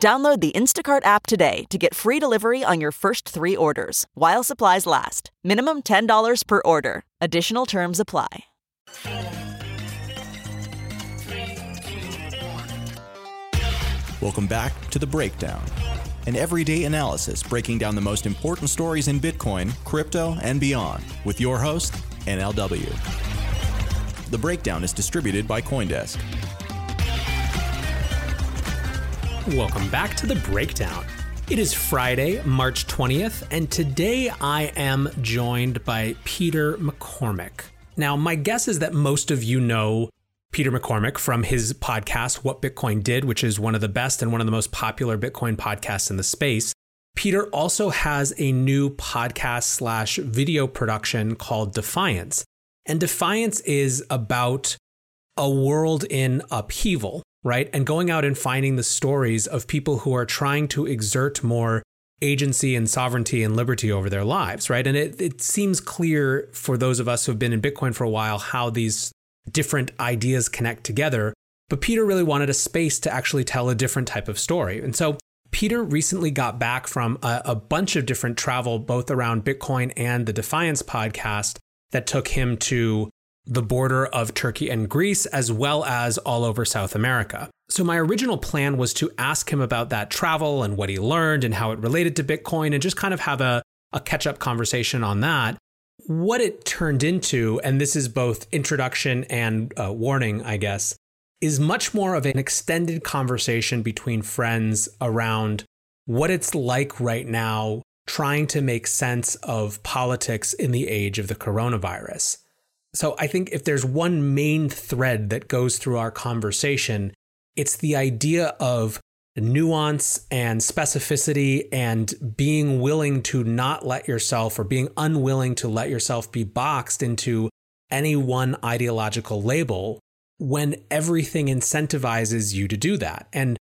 Download the Instacart app today to get free delivery on your first three orders while supplies last. Minimum $10 per order. Additional terms apply. Welcome back to The Breakdown, an everyday analysis breaking down the most important stories in Bitcoin, crypto, and beyond with your host, NLW. The Breakdown is distributed by Coindesk. Welcome back to The Breakdown. It is Friday, March 20th, and today I am joined by Peter McCormack. Now, my guess is that most of you know Peter McCormack from his podcast, What Bitcoin Did, which is one of the best and one of the most popular Bitcoin podcasts in the space. Peter also has a new podcast slash video production called Defiance. And Defiance is about a world in upheaval, right? And going out and finding the stories of people who are trying to exert more agency and sovereignty and liberty over their lives, right? And it, it seems clear for those of us who have been in Bitcoin for a while how these different ideas connect together. But Peter really wanted a space to actually tell a different type of story. And so Peter recently got back from a, a, bunch of different travel, both around Bitcoin and the Defiance podcast, that took him to the border of Turkey and Greece, as well as all over South America. So, my original plan was to ask him about that travel and what he learned and how it related to Bitcoin and just kind of have a, a catch up conversation on that what it turned into, and this is both introduction and uh, warning, I guess, is much more of an extended conversation between friends around what it's like right now trying to make sense of politics in the age of the coronavirus. So I think if there's one main thread that goes through our conversation, it's the idea of nuance and specificity and being willing to not let yourself or being unwilling to let yourself be boxed into any one ideological label when everything incentivizes you to do that. And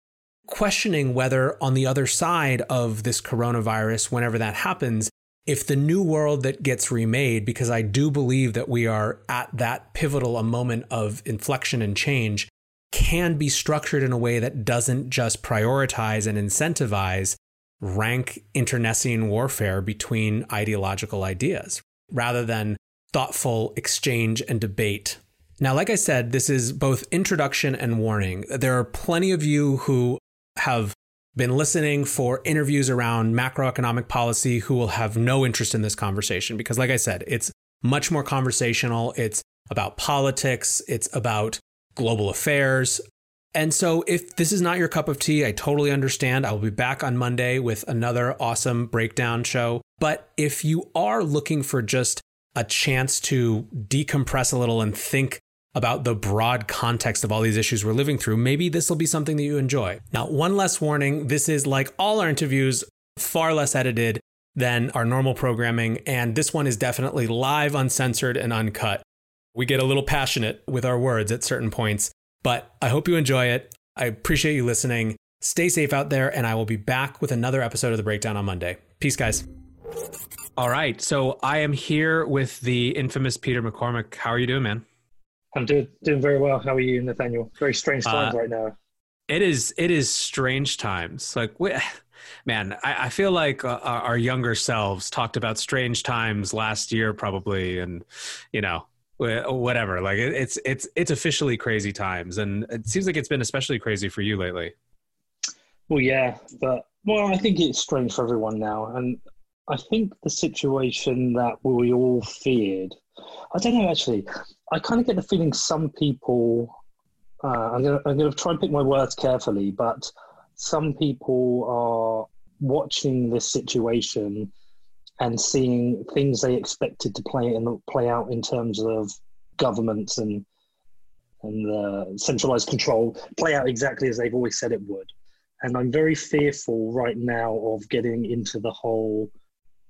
questioning whether on the other side of this coronavirus, whenever that happens, if the new world that gets remade, because I do believe that we are at that pivotal a moment of inflection and change, can be structured in a way that doesn't just prioritize and incentivize rank internecine warfare between ideological ideas rather than thoughtful exchange and debate. Now, like I said, this is both introduction and warning. There are plenty of you who have been listening for interviews around macroeconomic policy who will have no interest in this conversation because, like I said, it's much more conversational. It's about politics, it's about global affairs. And so, if this is not your cup of tea, I totally understand. I will be back on Monday with another awesome breakdown show. But if you are looking for just a chance to decompress a little and think about the broad context of all these issues we're living through, maybe this will be something that you enjoy. Now, one less warning this is like all our interviews, far less edited than our normal programming. And this one is definitely live, uncensored, and uncut. We get a little passionate with our words at certain points, but I hope you enjoy it. I appreciate you listening. Stay safe out there, and I will be back with another episode of The Breakdown on Monday. Peace, guys. All right. So I am here with the infamous Peter McCormack. How are you doing, man? I'm doing doing very well. How are you, Nathaniel? Very strange times uh, right now. It is. It is strange times. Like, man, I, I feel like uh, our younger selves talked about strange times last year, probably, and you know, whatever. Like it's it's it's officially crazy times, and it seems like it's been especially crazy for you lately. Well, yeah, but well, I think it's strange for everyone now, and I think the situation that we all feared. I don't know actually. I kind of get the feeling some people. Uh, I'm going I'm to try and pick my words carefully, but some people are watching this situation and seeing things they expected to play and play out in terms of governments and and the centralized control play out exactly as they've always said it would. And I'm very fearful right now of getting into the whole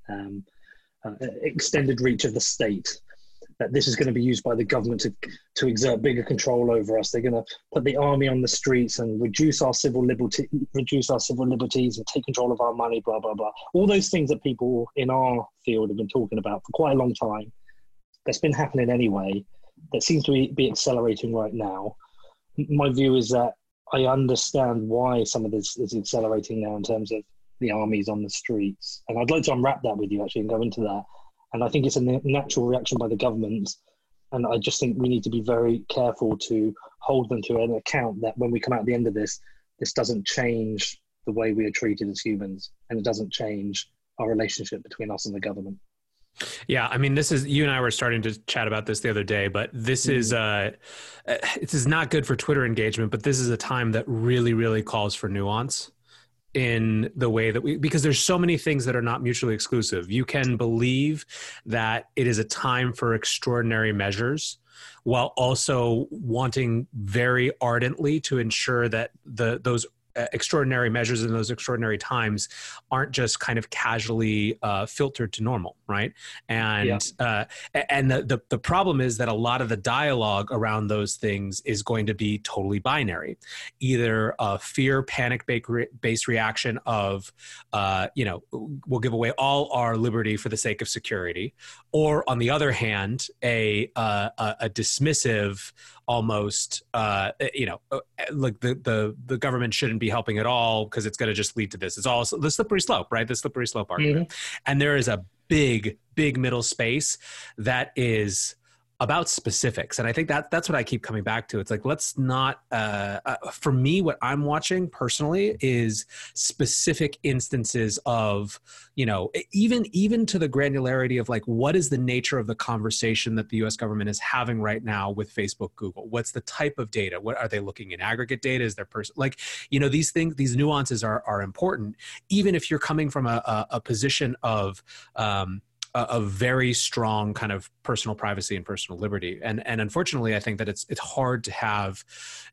um, uh, extended reach of the state. That this is going to be used by the government to, to exert bigger control over us. They're going to put the army on the streets and reduce our civil liberty, reduce our civil liberties, and take control of our money. Blah blah blah. All those things that people in our field have been talking about for quite a long time. That's been happening anyway that seems to be, be accelerating right now. My view is that I understand why some of this is accelerating now in terms of the armies on the streets. And I'd like to unwrap that with you actually and go into that. And I think it's a natural reaction by the government. And I just think we need to be very careful to hold them to an account that when we come out at the end of this, this doesn't change the way we are treated as humans and it doesn't change our relationship between us and the government. Yeah, I mean, this is you and I were starting to chat about this the other day, but this mm-hmm. is uh, uh, this is not good for Twitter engagement. But this is a time that really, really calls for nuance in the way that we because there's so many things that are not mutually exclusive. You can believe that it is a time for extraordinary measures while also wanting very ardently to ensure that the those extraordinary measures in those extraordinary times aren't just kind of casually uh, filtered to normal, right? And yeah. uh, and the, the the problem is that a lot of the dialogue around those things is going to be totally binary, either a fear, panic based reaction of, uh, you know, we'll give away all our liberty for the sake of security, or on the other hand, a uh, a, a dismissive almost uh, eh, you know uh, eh, like the, the the government shouldn't be helping at all because it's going to just lead to this. It's all the slippery slope right? The slippery slope argument. Mm-hmm. and there is a big big middle space that is about specifics. And i think that that's what i keep coming back to. It's like let's not uh, uh, for me what i'm watching personally is specific instances of you know even even to the granularity of like what is the nature of the conversation that the us government is having right now with facebook google? What's the type of data? What are they looking in aggregate data? Is there person like you know these things these nuances are are important. Even if you're coming from a, a, a position of um, a, a, very strong kind of personal privacy and personal liberty. And and unfortunately, I think that it's it's hard to have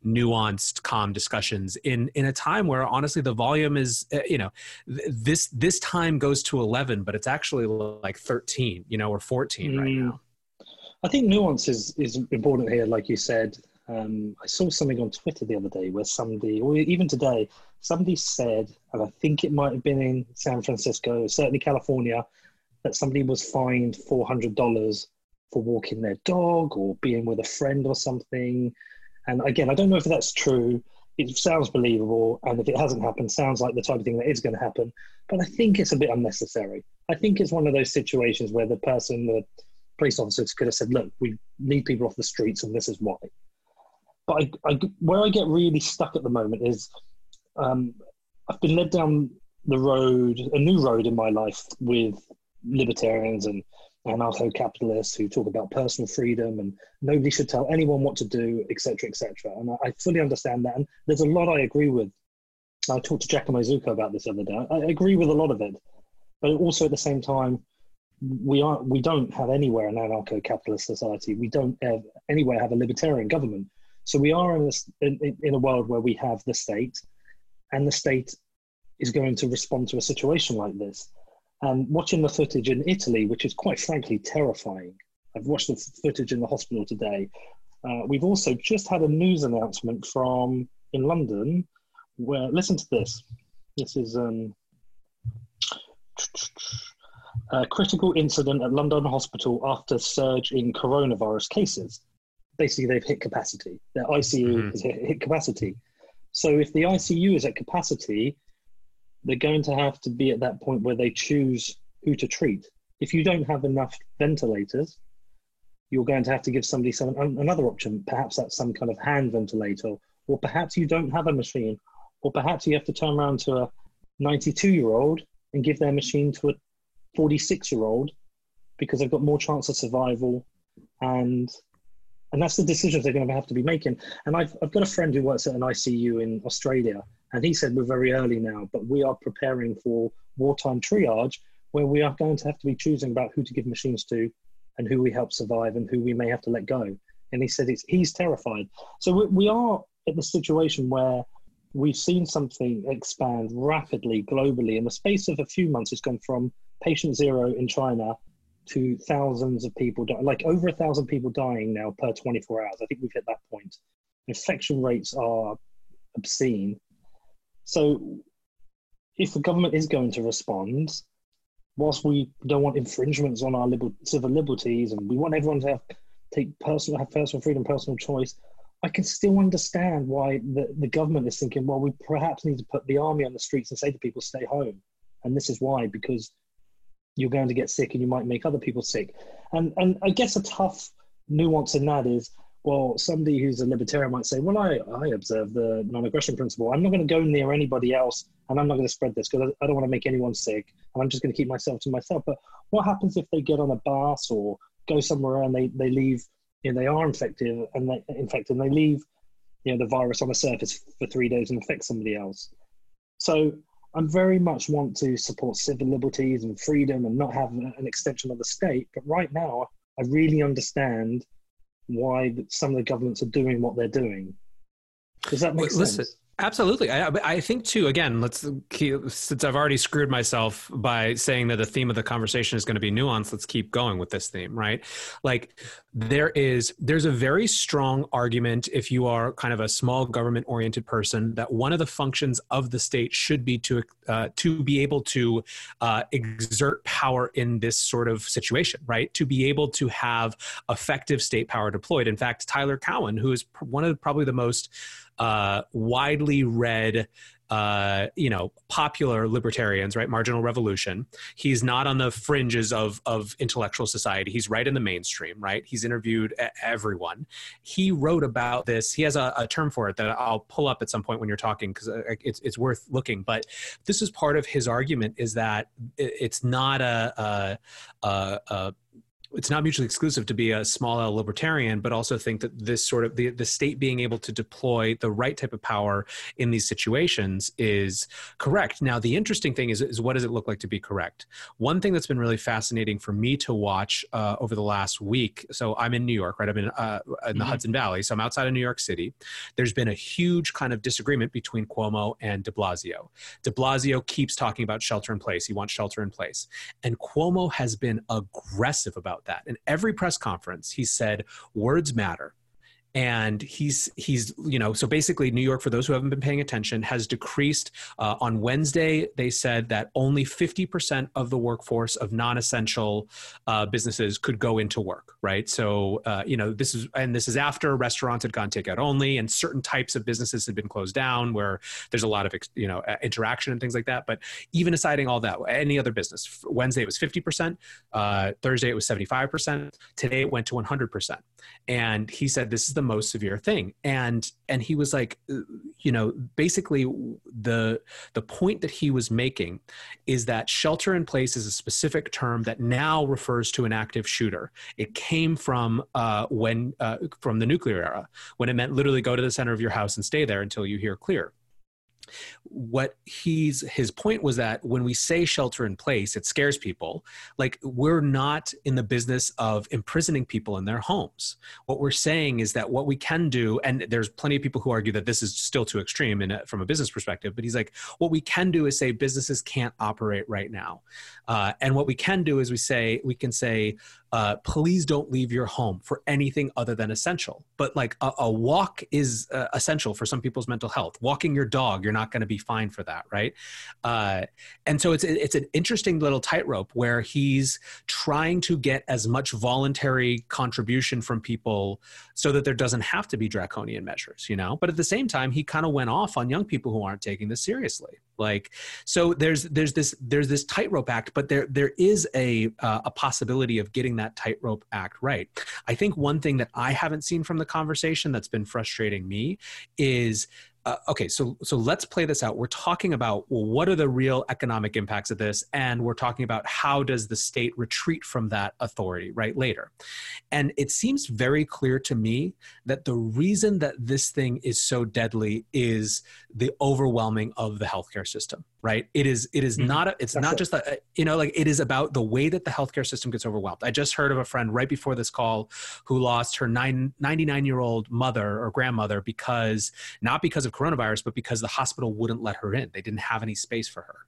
nuanced, calm discussions in in a time where honestly the volume is uh, you know this this time goes to eleven, but it's actually like thirteen, you know, or fourteen mm. right now. I think nuance is is important here, like you said. Um, I saw something on Twitter the other day where somebody, or even today, somebody said, and I think it might have been in San Francisco, certainly California, that somebody was fined $400 for walking their dog or being with a friend or something. And again, I don't know if that's true. It sounds believable. And if it hasn't happened, sounds like the type of thing that is going to happen. But I think it's a bit unnecessary. I think it's one of those situations where the person, the police officers could have said, look, we need people off the streets and this is why. But I, I, where I get really stuck at the moment is um, I've been led down the road, a new road in my life with libertarians and anarcho capitalists who talk about personal freedom and nobody should tell anyone what to do, etc., etc. And I, I, fully understand that. And there's a lot I agree with. I talked to Giacomo Zucco about this the other day. I agree with a lot of it, but also at the same time, we are we don't have anywhere an anarcho-capitalist society. We don't have anywhere have a libertarian government. So we are in, this, in, in a world where we have the state, and the state is going to respond to a situation like this. And watching the footage in Italy, which is quite frankly terrifying. I've watched the footage in the hospital today. Uh, we've also just had a news announcement from in London where, listen to this. This is um, a critical incident at London Hospital after surge in coronavirus cases. Basically, they've hit capacity. Their ICU mm-hmm. has hit, hit capacity. So if the ICU is at capacity, they're going to have to be at that point where they choose who to treat. If you don't have enough ventilators, you're going to have to give somebody some another option. Perhaps that's some kind of hand ventilator, or perhaps you don't have a machine, or perhaps you have to turn around to a 92 year old and give their machine to a 46 year old because they've got more chance of survival and and that's the decisions they're going to have to be making. And I've, I've got a friend who works at an icu in australia and he said we're very early now but we are preparing for wartime triage where we are going to have to be choosing about who to give machines to and who we help survive and who we may have to let go. And he said it's, he's terrified. So we, we are at the situation where we've seen something expand rapidly globally. In the space of a few months it's gone from patient zero in china to thousands of people, like over a thousand people dying now per 24 hours. I think we've hit that point. Infection rates are obscene. So, if the government is going to respond, whilst we don't want infringements on our liber- civil liberties and we want everyone to have, take personal, have personal freedom, personal choice, I can still understand why the, the government is thinking, well, we perhaps need to put the army on the streets and say to people, stay home. And this is why, because you're going to get sick and you might make other people sick. And and I guess a tough nuance in that is, well, somebody who's a libertarian might say, well, I, I observe the non-aggression principle. I'm not going to go near anybody else and I'm not going to spread this because I don't want to make anyone sick and I'm just going to keep myself to myself. But what happens if they get on a bus or go somewhere and they, they leave, you know, they are infected and they infected and they leave, you know, the virus on the surface for three days and infect somebody else. So I'm very much want to support civil liberties and freedom and not have an extension of the state. But right now, I really understand why some of the governments are doing what they're doing. Does that make Listen, sense? Absolutely. I, I think too, again, let's keep, since I've already screwed myself by saying that the theme of the conversation is going to be nuance, let's keep going with this theme, right? Like there is, there's a very strong argument if you are kind of a small government oriented person that one of the functions of the state should be to, uh, to be able to uh, exert power in this sort of situation, right? To be able to have effective state power deployed. In fact, Tyler Cowen, who is one of probably the most uh, widely read uh, you know, popular libertarians, right? Marginal revolution. He's not on the fringes of of intellectual society. He's right in the mainstream, right? He's interviewed everyone. He wrote about this. He has a, a term for it that I'll pull up at some point when you're talking because uh, it's it's worth looking. But this is part of his argument: is that it's not a, a, a, a it's not mutually exclusive to be a small L libertarian, but also think that this sort of the, the state being able to deploy the right type of power in these situations is correct. Now, the interesting thing is, is what does it look like to be correct? One thing that's been really fascinating for me to watch uh, over the last week. So I'm in New York, right? I'm in, uh, in the mm-hmm. Hudson Valley. So I'm outside of New York City. There's been a huge kind of disagreement between Cuomo and de Blasio. De Blasio keeps talking about shelter in place. He wants shelter in place. And Cuomo has been aggressive about about that. In every press conference, he said, words matter and he's he's you know so basically new york for those who haven't been paying attention has decreased uh, on wednesday they said that only 50% of the workforce of non-essential uh, businesses could go into work right? So uh, you know this is and this is after restaurants had gone takeout only and certain types of businesses had been closed down where there's a lot of you know interaction and things like that. But even aside all that any other business wednesday it was 50% uh, thursday it was 75% today it went to 100% and he said this is the the most severe thing. And and he was like uh, you know basically the the point that he was making is that shelter in place is a specific term that now refers to an active shooter. It came from uh, when uh, from the nuclear era when it meant literally go to the center of your house and stay there until you hear clear what he's his point was that when we say shelter in place it scares people like we're not in the business of imprisoning people in their homes what we're saying is that what we can do and there's plenty of people who argue that this is still too extreme in a, from a business perspective but he's like what we can do is say businesses can't operate right now uh, and what we can do is we say we can say uh, please don't leave your home for anything other than essential. But like a, a walk is uh, essential for some people's mental health. Walking your dog, you're not going to be fine for that, right? Uh, and so it's it's an interesting little tightrope where he's trying to get as much voluntary contribution from people so that there doesn't have to be draconian measures, you know. But at the same time, he kind of went off on young people who aren't taking this seriously like so there's there's this there's this tightrope act but there there is a uh, a possibility of getting that tightrope act right i think one thing that i haven't seen from the conversation that's been frustrating me is uh, okay, so so let's play this out. We're talking about well, what are the real economic impacts of this, and we're talking about how does the state retreat from that authority right later. And it seems very clear to me that the reason that this thing is so deadly is the overwhelming of the healthcare system right it is it is mm-hmm. not a, it's That's not it. just a, you know like it is about the way that the healthcare system gets overwhelmed i just heard of a friend right before this call who lost her nine, 99 year old mother or grandmother because not because of coronavirus but because the hospital wouldn't let her in they didn't have any space for her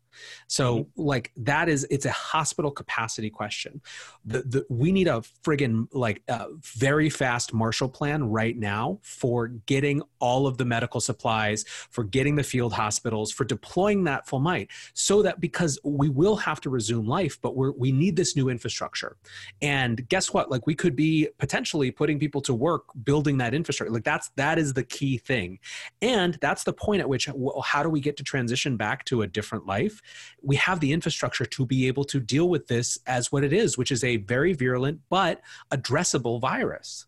so mm-hmm. like that is it's a hospital capacity question. The, the we need a friggin' like uh, very fast Marshall Plan right now for getting all of the medical supplies, for getting the field hospitals, for deploying that full might, so that because we will have to resume life, but we're we need this new infrastructure. And guess what? Like we could be potentially putting people to work building that infrastructure. Like that's that is the key thing, and that's the point at which well, how do we get to transition back to a different life? We have the infrastructure to be able to deal with this as what it is, which is a very virulent but addressable virus.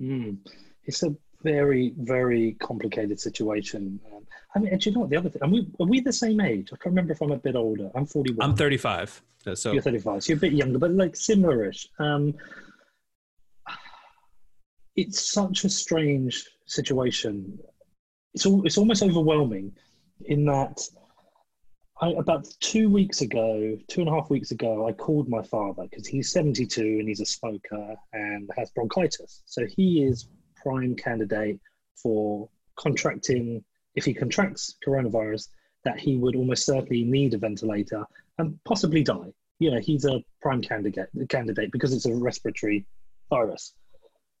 Mm. It's a very, very complicated situation. Um, I mean, do you know what the other thing? Are we, are we the same age? I can't remember if I'm a bit older. I'm 41. I'm 35. So you're 35. So you're a bit younger, but like similar-ish. Um, it's such a strange situation. It's all, it's almost overwhelming in that I, about two weeks ago, two and a half weeks ago, I called my father because he's 72 and he's a smoker and has bronchitis. So he is prime candidate for contracting, if he contracts coronavirus, that he would almost certainly need a ventilator and possibly die. You know, he's a prime candidate candidate because it's a respiratory virus.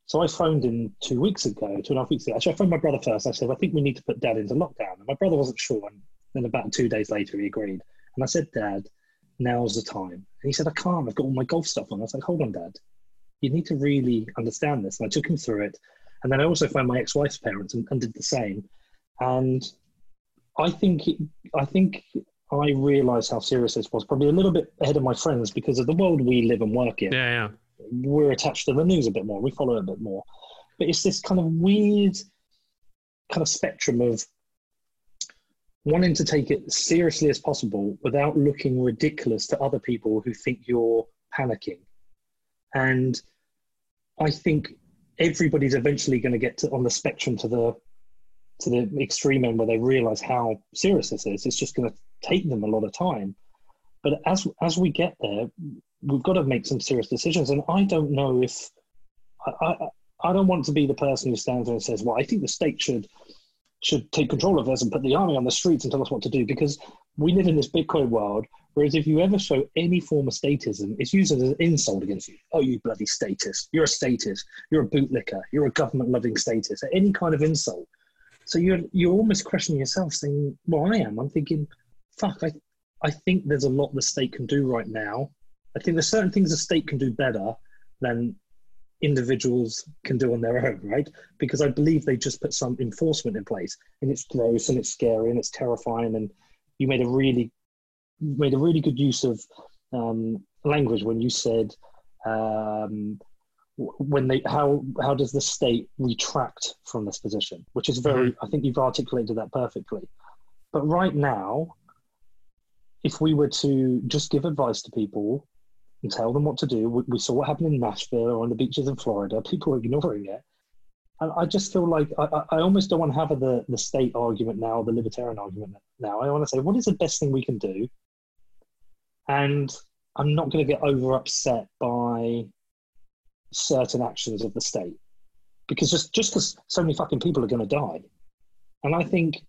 So I phoned him two weeks ago, two and a half weeks ago. Actually, I phoned my brother first. I said, I think we need to put dad into lockdown. And my brother wasn't sure. And then about two days later, he agreed. And I said, Dad, now's the time. And he said, I can't. I've got all my golf stuff on. I was like, hold on, Dad. You need to really understand this. And I took him through it. And then I also found my ex-wife's parents and, and did the same. And I think it, I think I realised how serious this was. Probably a little bit ahead of my friends because of the world we live and work in. Yeah, yeah. We're attached to the news a bit more. We follow it a bit more. But it's this kind of weird kind of spectrum of wanting to take it seriously as possible without looking ridiculous to other people who think you're panicking. And I think everybody's eventually going to get to, on the spectrum to the to the extreme end where they realize how serious this is. It's just going to take them a lot of time. But as as we get there, we've got to make some serious decisions. And I don't know if I, I, I don't want to be the person who stands there and says, "Well, I think the state should should take control of us and put the army on the streets and tell us what to do because we live in this Bitcoin world. Whereas if you ever show any form of statism, it's used as an insult against you. Oh, you bloody statist. You're a statist. You're a bootlicker. You're a government loving statist. Any kind of insult. So you're you're almost questioning yourself, saying, "Well, I am." I'm thinking, "Fuck, I I think there's a lot the state can do right now. I think there's certain things the state can do better than individuals can do on their own, right? Because I believe they just put some enforcement in place, and it's gross and it's scary and it's terrifying. And you made a really made a really good use of um, language when you said um, when they how how does the state retract from this position, which is very mm-hmm. I think you've articulated that perfectly. But right now, if we were to just give advice to people and tell them what to do. We, we saw what happened in Nashville or on the beaches in Florida. People are ignoring it. And I just feel like I, I almost don't want to have the, the state argument now, the libertarian argument now. I want to say, what is the best thing we can do? And I'm not going to get over upset by certain actions of the state because just just because so many fucking people are going to die, and I think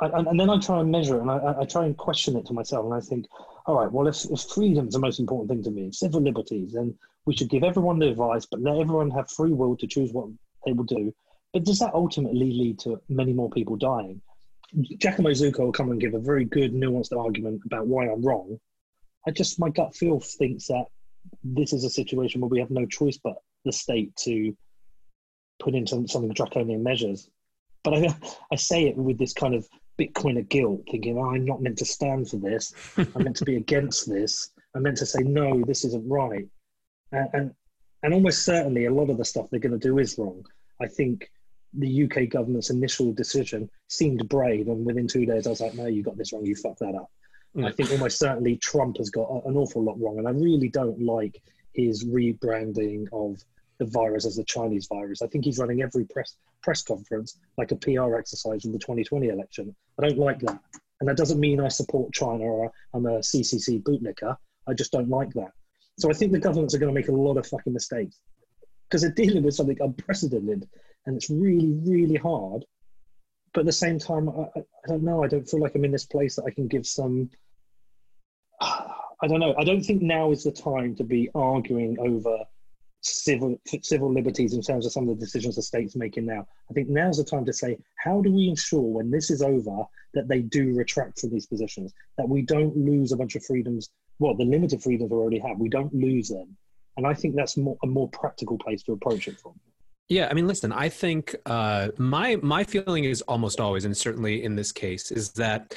and, and, then I try and measure it and I, I, try and question it to myself. And I think, all right, well, if, if freedom is the most important thing to me, civil liberties, then we should give everyone the advice, but let everyone have free will to choose what they will do. But does that ultimately lead to many more people dying? Giacomo Zucco will come and give a very good, nuanced argument about why I'm wrong. I just, my gut feel thinks that this is a situation where we have no choice but the state to put in some, some draconian measures. But I, I say it with this kind of Bitcoin of guilt, thinking, oh, I'm not meant to stand for this. I'm meant to be against this. I'm meant to say, no, this isn't right. And, and, and almost certainly a lot of the stuff they're going to do is wrong. I think the UK government's initial decision seemed brave, and within two days I was like, no, you got this wrong, you fucked that up. Mm. I think almost certainly Trump has got an awful lot wrong, and I really don't like his rebranding of the virus as the Chinese virus. I think he's running every press press conference like a PR exercise in the 2020 election. I don't like that, and that doesn't mean I support China or I'm a CCC bootlicker. I just don't like that. So I think the governments are going to make a lot of fucking mistakes because they're dealing with something unprecedented, and it's really, really hard. But at the same time, I, I don't know. I don't feel like I'm in this place that I can give some. I don't know. I don't think now is the time to be arguing over civil civil liberties in terms of some of the decisions the state's making now. I think now's the time to say, how do we ensure when this is over that they do retract from these positions, that we don't lose a bunch of freedoms, well, the limited freedoms we already have, we don't lose them. And I think that's more, a more practical place to approach it from. Yeah, I mean, listen, I think uh, my my feeling is almost always, and certainly in this case, is that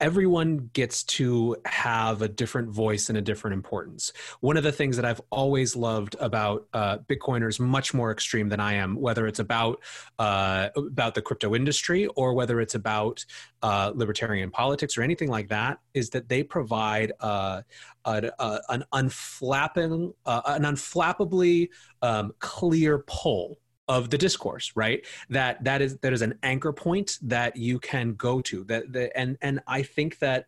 everyone gets to have a different voice and a different importance. One of the things that I've always loved about uh, Bitcoiners, much more extreme than I am, whether it's about uh, about the crypto industry or whether it's about uh, libertarian politics or anything like that, is that they provide uh, a, a, an unflapping, uh, an unflappably um, clear pull of the discourse right? That that is that is an anchor point that you can go to that the, and and i think that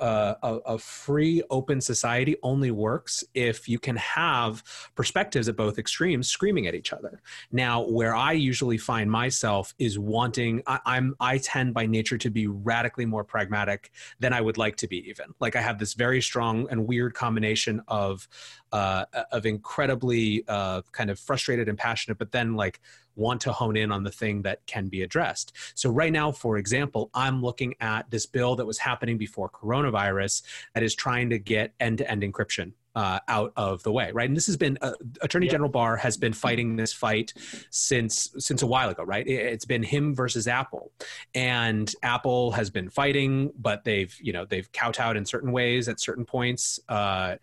uh, a, a, free open society only works if you can have perspectives at both extremes screaming at each other. Now where i usually find myself is wanting I, i'm i tend by nature to be radically more pragmatic than i would like to be even. Like i have this very strong and weird combination of uh, of incredibly uh, kind of frustrated and passionate, but then like want to hone in on the thing that can be addressed. So right now, for example, I'm looking at this bill that was happening before coronavirus that is trying to get end-to-end encryption uh, out of the way, right? And this has been uh, Attorney General Barr has been fighting this fight since since a while ago, right? It's been him versus Apple, and Apple has been fighting, but they've you know they've kowtowed in certain ways at certain points, uh,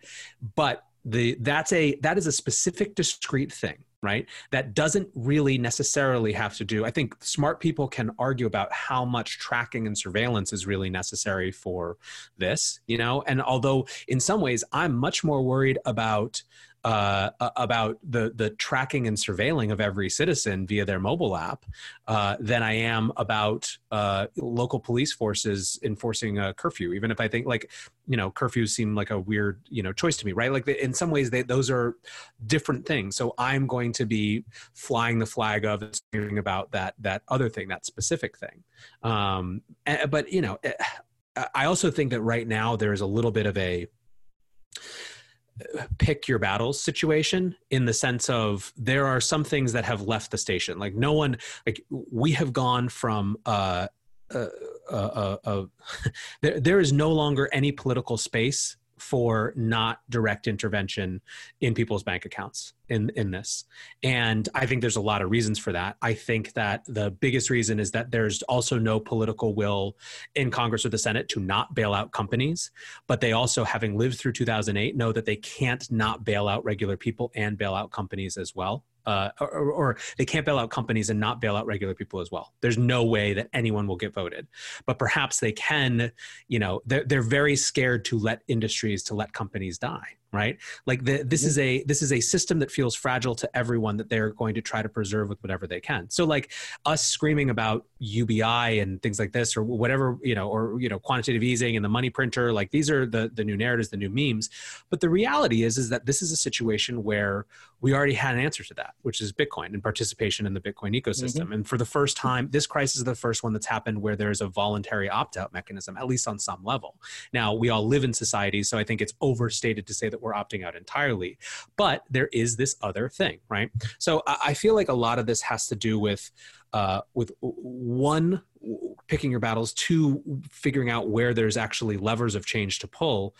but the that's a that is a specific discrete thing right? That doesn't really necessarily have to do i think smart people can argue about how much tracking and surveillance is really necessary for this you know? And although in some ways i'm much more worried about uh, about the the tracking and surveilling of every citizen via their mobile app uh, than I am about uh, local police forces enforcing a curfew. Even if I think like you know curfews seem like a weird you know choice to me, right? Like in some ways they, those are different things. So I'm going to be flying the flag of hearing about that that other thing, that specific thing. Um, but you know, eh, I also think that right now there is a little bit of a pick your battles situation in the sense of there are some things that have left the station. Like no one like we have gone from uh uh, uh, uh, uh there, there is no longer any political space for not direct intervention in people's bank accounts in in this. And i think there's a lot of reasons for that. I think that the biggest reason is that there's also no political will in congress or the senate to not bail out companies but they also having lived through 2008 know that they can't not bail out regular people and bail out companies as well uh, or, or, they can't bail out companies and not bail out regular people as well. There's no way that anyone will get voted, but perhaps they can. You know, they're they're very scared to let industries to let companies die right? Like the, this is a this is a system that feels fragile to everyone that they're going to try to preserve with whatever they can. So like us screaming about ubi and things like this or whatever you know or you know quantitative easing and the money printer like these are the the new narratives the new memes. But the reality is is that this is a situation where we already had an answer to that which is bitcoin and participation in the bitcoin ecosystem. Mm-hmm. and for the first time this crisis is the first one that's happened where there's a voluntary opt-out mechanism at least on some level. Now we all live in society so i think it's overstated to say that that we're opting out entirely. But there is this other thing, right? So I feel like a lot of this has to do with uh, with one picking your battles two figuring out where there's actually levers of change to pull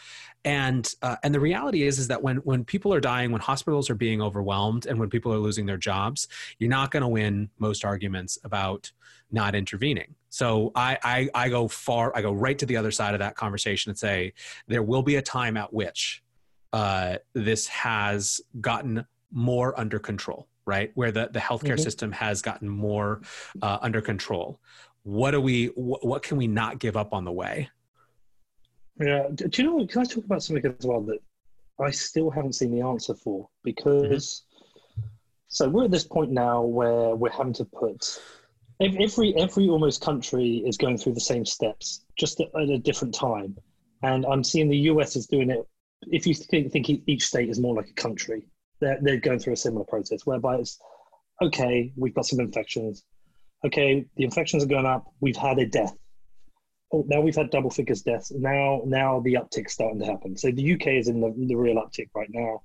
and uh, and the reality is is that when when people are dying when hospitals are being overwhelmed and when people are losing their jobs you're not going to win most arguments about not intervening so I, I i go far i go right to the other side of that conversation and say there will be a time at which uh, this has gotten more under control right? Where the, the healthcare mm-hmm. system has gotten more uh, under control. What do we, wh- what can we not give up on the way? Yeah. Do you know, can I talk about something as well that I still haven't seen the answer for? Because, mm-hmm. so we're at this point now where we're having to put every every almost country is going through the same steps just at, at, a different time and i'm seeing the us is doing it if you think, think each state is more like a country they're, they're going through a similar process whereby it's okay we've got some infections. Okay the infections are going up. We've had a death. Oh now we've had double figures deaths. Now now the uptick's starting to happen. So the uk is in the, the real uptick right now.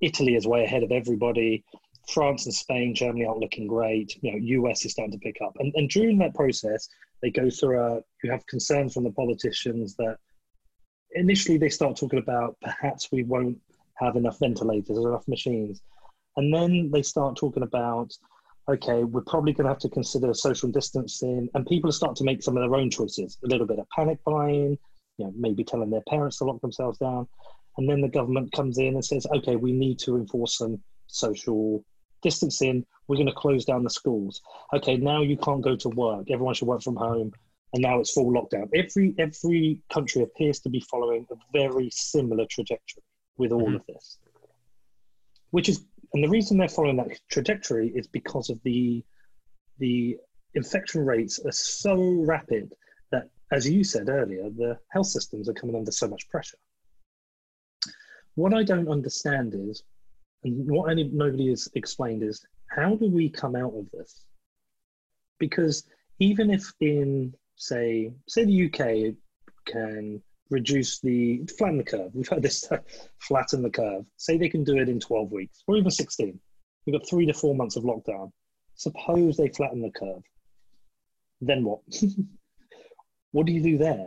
Italy is way ahead of everybody. France and Spain, Germany aren't looking great. You know, US is starting to pick up, and, and during that process, they go through a. You have concerns from the politicians that initially they start talking about perhaps we won't have enough ventilators or enough machines, and then they start talking about okay, we're probably going to have to consider social distancing, and people start to make some of their own choices. A little bit of panic buying, you know, maybe telling their parents to lock themselves down, and then the government comes in and says, okay, we need to enforce some social distancing, we're going to close down the schools. Okay, now you can't go to work. Everyone should work from home. And now it's full lockdown. Every every country appears to be following a very similar trajectory with all mm-hmm. of this. Which is and the reason they're following that trajectory is because of the the infection rates are so rapid that as you said earlier, the health systems are coming under so much pressure. What I don't understand is and what any, nobody has explained is how do we come out of this? Because even if in say say the UK can reduce the flatten the curve, we've had this flatten the curve. Say they can do it in 12 weeks or even 16. We've got three to four months of lockdown. Suppose they flatten the curve. Then what? what do you do there?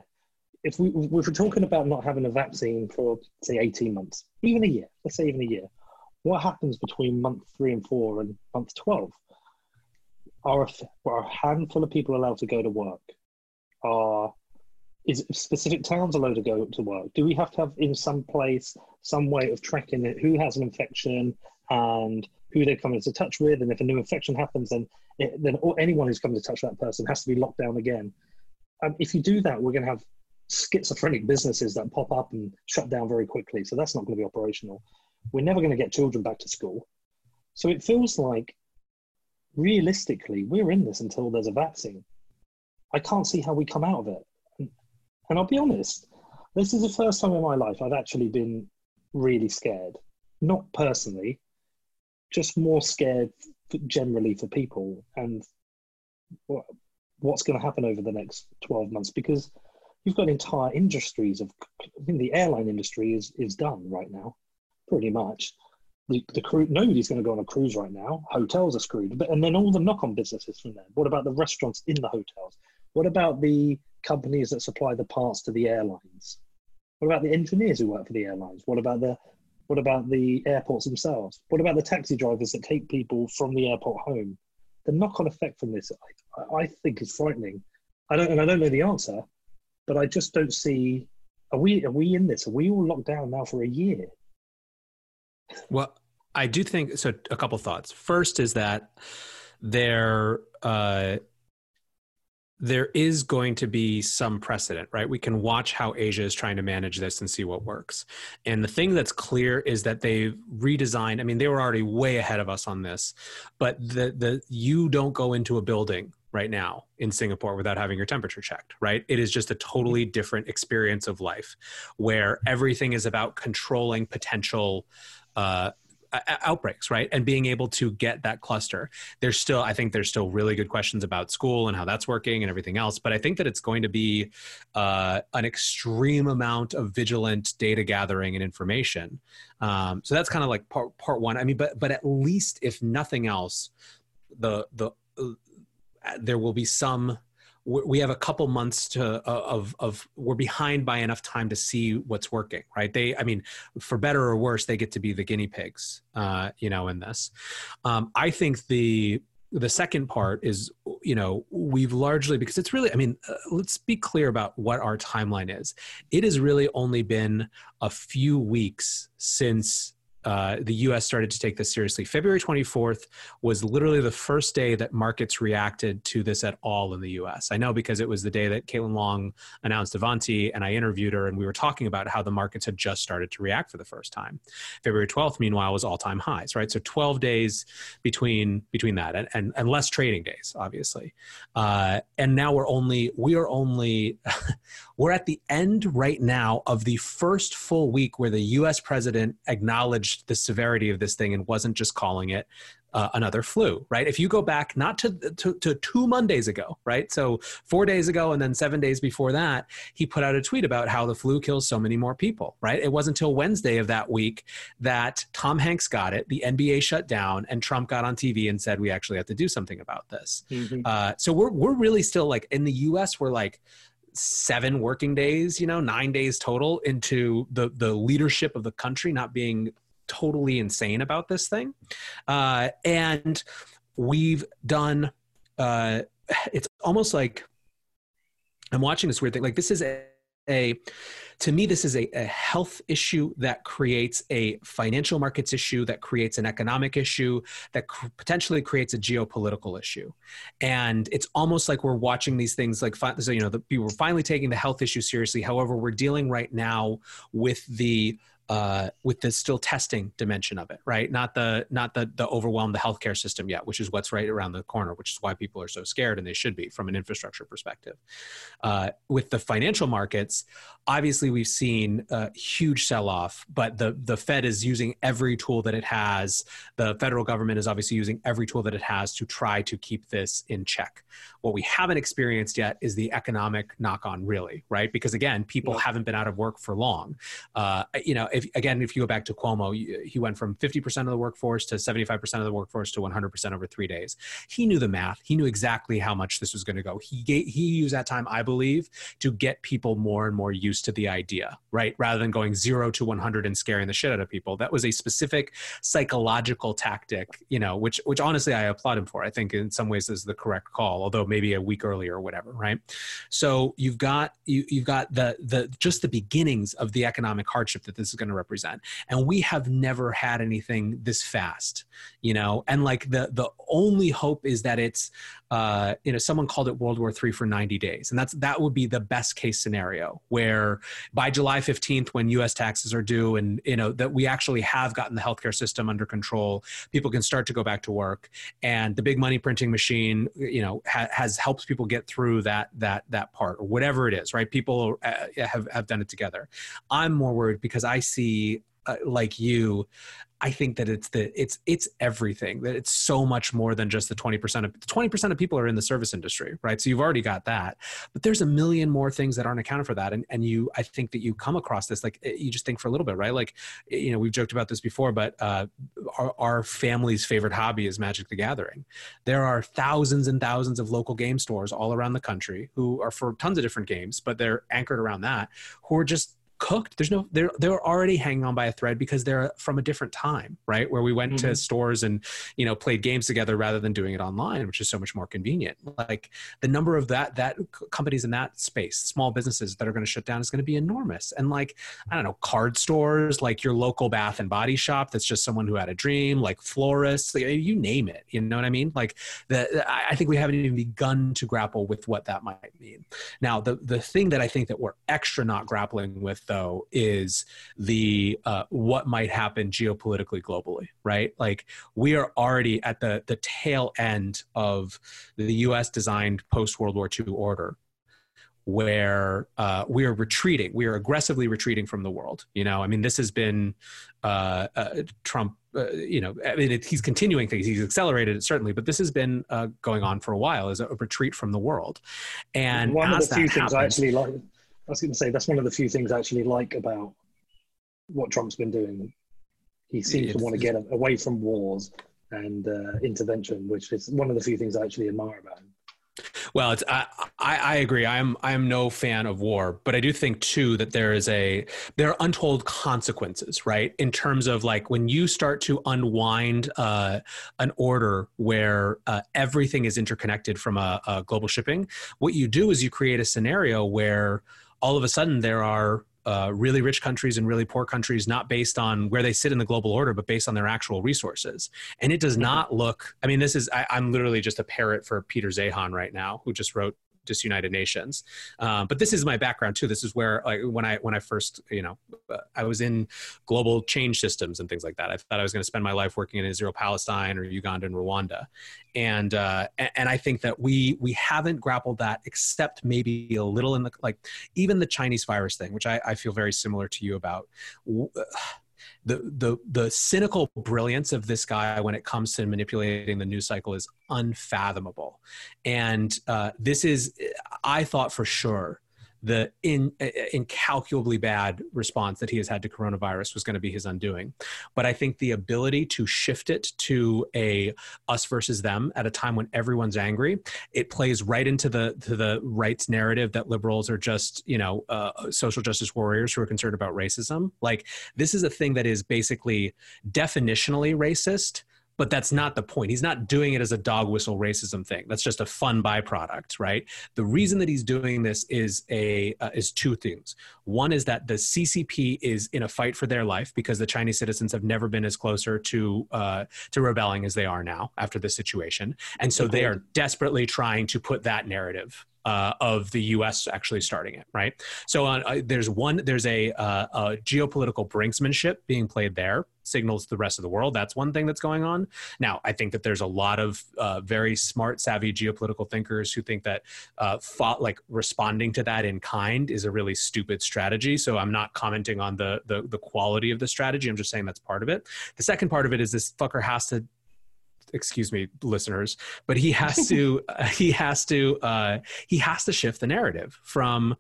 If we if we're talking about not having a vaccine for say 18 months, even a year, let's say even a year, what happens between month three and four and month 12? Are are a handful of people allowed to go to work? Are is specific towns allowed to go to work? Do we have to have in some place some way of tracking it, who has an infection and who they come into touch with? And if a new infection happens, then it, then anyone who's come into touch with that person has to be locked down again. And if you do that, we're going to have schizophrenic businesses that pop up and shut down very quickly. So that's not going to be operational. We're never going to get children back to school. So it feels like realistically, we're in this until there's a vaccine. I can't see how we come out of it. And I'll be honest, this is the first time in my life I've actually been really scared. Not personally, just more scared generally for people and what's going to happen over the next 12 months because you've got entire industries of I mean the airline industry is is done right now pretty much. The, the crew, nobody's going to go on a cruise right now. Hotels are screwed. But, and then all the knock on businesses from there. What about the restaurants in the hotels? What about the companies that supply the parts to the airlines? What about the engineers who work for the airlines? What about the what about the airports themselves? What about the taxi drivers that take people from the airport home? The knock-on effect from this, I, I think, is frightening. I don't, and I don't know the answer, but I just don't see. Are we are we in this? Are we all locked down now for a year? Well, I do think so. A couple thoughts. First is that there uh, there is going to be some precedent, right? We can watch how Asia is trying to manage this and see what works. And the thing that's clear is that they've redesigned. I mean, they were already way ahead of us on this, but the the you don't go into a building right now in Singapore without having your temperature checked, right? It is just a totally different experience of life where everything is about controlling potential uh, outbreaks right? And being able to get that cluster. There's still i think there's still really good questions about school and how that's working and everything else but i think that it's going to be uh, an extreme amount of vigilant data gathering and information. Um, so that's kind of like part, part one. I mean but but at least if nothing else the the uh, there will be some we have a couple months to uh, of of we're behind by enough time to see what's working right? They i mean for better or worse they get to be the guinea pigs uh, you know in this. Um, i think the the second part is you know we've largely because it's really i mean uh, let's be clear about what our timeline is. It has really only been a few weeks since uh, the US started to take this seriously. February 24th was literally the first day that markets reacted to this at all in the US. I know because it was the day that Caitlin Long announced Avanti, and I interviewed her, and we were talking about how the markets had just started to react for the first time. February 12th, meanwhile, was all time highs, right? So 12 days between between that and, and, and less trading days, obviously. Uh, and now we're only, we are only, we're at the end right now of the first full week where the US president acknowledged acknowledged the severity of this thing and wasn't just calling it uh, another flu, right? If you go back not to, to, to two Mondays ago, right? So four days ago and then seven days before that, he put out a tweet about how the flu kills so many more people, right? It wasn't until Wednesday of that week that Tom Hanks got it, the NBA shut down, and Trump got on TV and said we actually have to do something about this. Mm-hmm. Uh, so we're we're really still like in the U.S. We're like seven working days, you know, nine days total into the the leadership of the country not being totally insane about this thing. Uh, and we've done, uh, it's almost like I'm watching this weird thing. Like, this is a, a to me, this is a, a, health issue that creates a financial markets issue, that creates an economic issue, that cr- potentially creates a geopolitical issue. And it's almost like we're watching these things like, so, you know, the, we're finally taking the health issue seriously. However, we're dealing right now with the uh, with the still testing dimension of it, right? Not the not the the overwhelm the healthcare system yet, which is what's right around the corner, which is why people are so scared, and they should be from an infrastructure perspective. Uh, with the financial markets, obviously we've seen a huge sell off, but the the Fed is using every tool that it has. The federal government is obviously using every tool that it has to try to keep this in check. What we haven't experienced yet is the economic knock on, really, right? Because again, people yeah. haven't been out of work for long. Uh, you know if again, if you go back to Cuomo, he went from 50% of the workforce to 75% of the workforce to 100% over three days. He knew the math. He knew exactly how much this was going to go. He gave, he used that time, I believe, to get people more and more used to the idea, right? Rather than going zero to 100 and scaring the shit out of people. That was a specific psychological tactic, you know, which which honestly I applaud him for. I think in some ways is the correct call, although maybe a week earlier or whatever, right? So you've got you you've got the the just the beginnings of the economic hardship that this is going to represent. And we have never had anything this fast you know? And like the the only hope is that it's uh, you know someone called it world war three for 90 days. And that's that would be the best case scenario where by july 15th when us taxes are due and you know that we actually have gotten the healthcare system under control people can start to go back to work. And the big money printing machine you know ha- has helped people get through that that that part or whatever it is right? People uh, have have done it together. I'm more worried because i see uh, like you I think that it's the it's it's everything that it's so much more than just the 20% of the 20% of people are in the service industry right? So you've already got that. But there's a million more things that aren't accounted for that. And and you I think that you come across this like eh, you just think for a little bit right? Like eh, you know we've joked about this before but uh, our, our family's favorite hobby is Magic the Gathering. There are thousands and thousands of local game stores all around the country who are for tons of different games but they're anchored around that who are just cooked there's no they're they're already hanging on by a thread because they're from a different time right? Where we went mm-hmm. to stores and you know played games together rather than doing it online which is so much more convenient. Like the number of that that companies in that space small businesses that are going to shut down is going to be enormous. And like i don't know card stores like your local bath and body shop that's just someone who had a dream like florists you name it you know what i mean? Like the i think we haven't even begun to grapple with what that might mean. Now the the thing that i think that we're extra not grappling with though is the uh, what might happen geopolitically globally right? Like we are already at the the tail end of the us designed post world war ii order where uh, we are retreating we are aggressively retreating from the world you know? I mean this has been uh, uh, trump uh, you know i mean it, he's continuing things he's accelerated it certainly but this has been uh, going on for a while as a, retreat from the world. And one of the few things i actually like was going to say that's one of the few things I actually like about what Trump's been doing. He seems to want to get away from wars and uh, intervention, which is one of the few things I actually admire about him. Well, it's I, I agree. I'm I'm no fan of war, but I do think too that there is a there are untold consequences, right? In terms of like when you start to unwind uh, an order where uh, everything is interconnected from a, a global shipping, what you do is you create a scenario where all of a sudden there are uh, really rich countries and really poor countries, not based on where they sit in the global order, but based on their actual resources. And it does mm-hmm. not look. I mean, this is. I, I'm literally just a parrot for Peter Zeihan right now, who just wrote disunited nations. Um, but this is my background too. This is where when I when I first you know I was in global change systems and things like that. I thought I was going to spend my life working in Israel, Palestine, or Uganda and Rwanda, and uh, and I think that we we haven't grappled that except maybe a little in the like even the Chinese virus thing, which I, I feel very similar to you about the the the cynical brilliance of this guy when it comes to manipulating the news cycle is unfathomable. And uh, this is i thought for sure the in, incalculably bad response that he has had to coronavirus was going to be his undoing. But I think the ability to shift it to a us versus them at a time when everyone's angry, it plays right into the to the rights narrative that liberals are just you know uh, social justice warriors who are concerned about racism. Like this is a thing that is basically definitionally racist but that's not the point. He's not doing it as a dog whistle racism thing. That's just a fun byproduct, right? The reason that he's doing this is a uh, is two things. One is that the CCP is in a fight for their life because the Chinese citizens have never been as closer to uh, to rebelling as they are now after this situation, and so they are desperately trying to put that narrative uh, of the U.S. actually starting it, right? So uh, there's one, there's a, uh, a, geopolitical brinksmanship being played there, signals to the rest of the world. That's one thing that's going on. Now, I think that there's a lot of uh, very smart, savvy geopolitical thinkers who think that uh, fought, like responding to that in kind is a really stupid strategy. So I'm not commenting on the, the the quality of the strategy. I'm just saying that's part of it. The second part of it is this fucker has to excuse me listeners but he has to uh, he has to uh, he has to shift the narrative from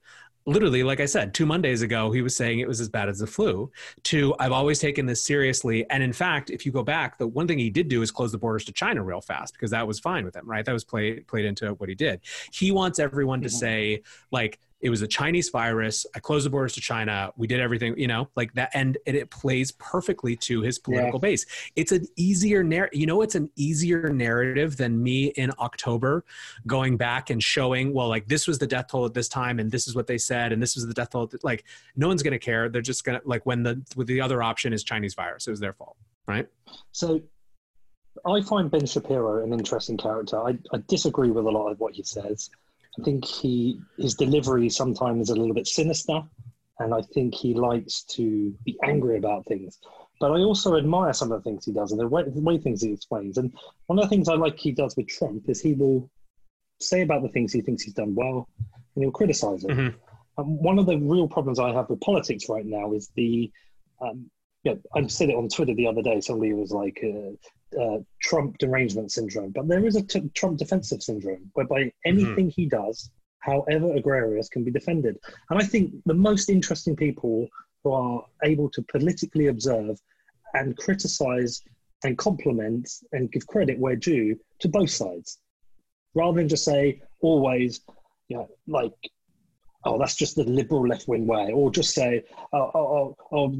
literally like i said two mondays ago he was saying it was as bad as the flu to i've always taken this seriously. And in fact if you go back the one thing he did do is close the borders to china real fast because that was fine with him right? That was played played into what he did. He wants everyone to mm-hmm. say like it was a Chinese virus. I closed the borders to China. We did everything, you know, like that. And, and it plays perfectly to his political yeah. base. It's an easier narrative. You know, it's an easier narrative than me in October going back and showing, well, like this was the death toll at this time, and this is what they said, and this was the death toll. Like, no one's going to care. They're just going to, like, when the, with the other option is Chinese virus, it was their fault, right? So I find Ben Shapiro an interesting character. I, I disagree with a lot of what he says. I think he his delivery sometimes is a little bit sinister, and I think he likes to be angry about things. But I also admire some of the things he does and the way, the way things he explains. And one of the things I like he does with Trump is he will say about the things he thinks he's done well, and he'll criticize it. Mm-hmm. Um, one of the real problems I have with politics right now is the um, yeah, I said it on Twitter the other day. Somebody was like, uh, uh, Trump derangement syndrome, but there is a t- Trump defensive syndrome whereby anything mm-hmm. he does, however egregious, can be defended. And I think the most interesting people who are able to politically observe and criticize and compliment and give credit where due to both sides, rather than just say always, you know, like, oh, that's just the liberal left wing way, or just say, oh, oh, oh, oh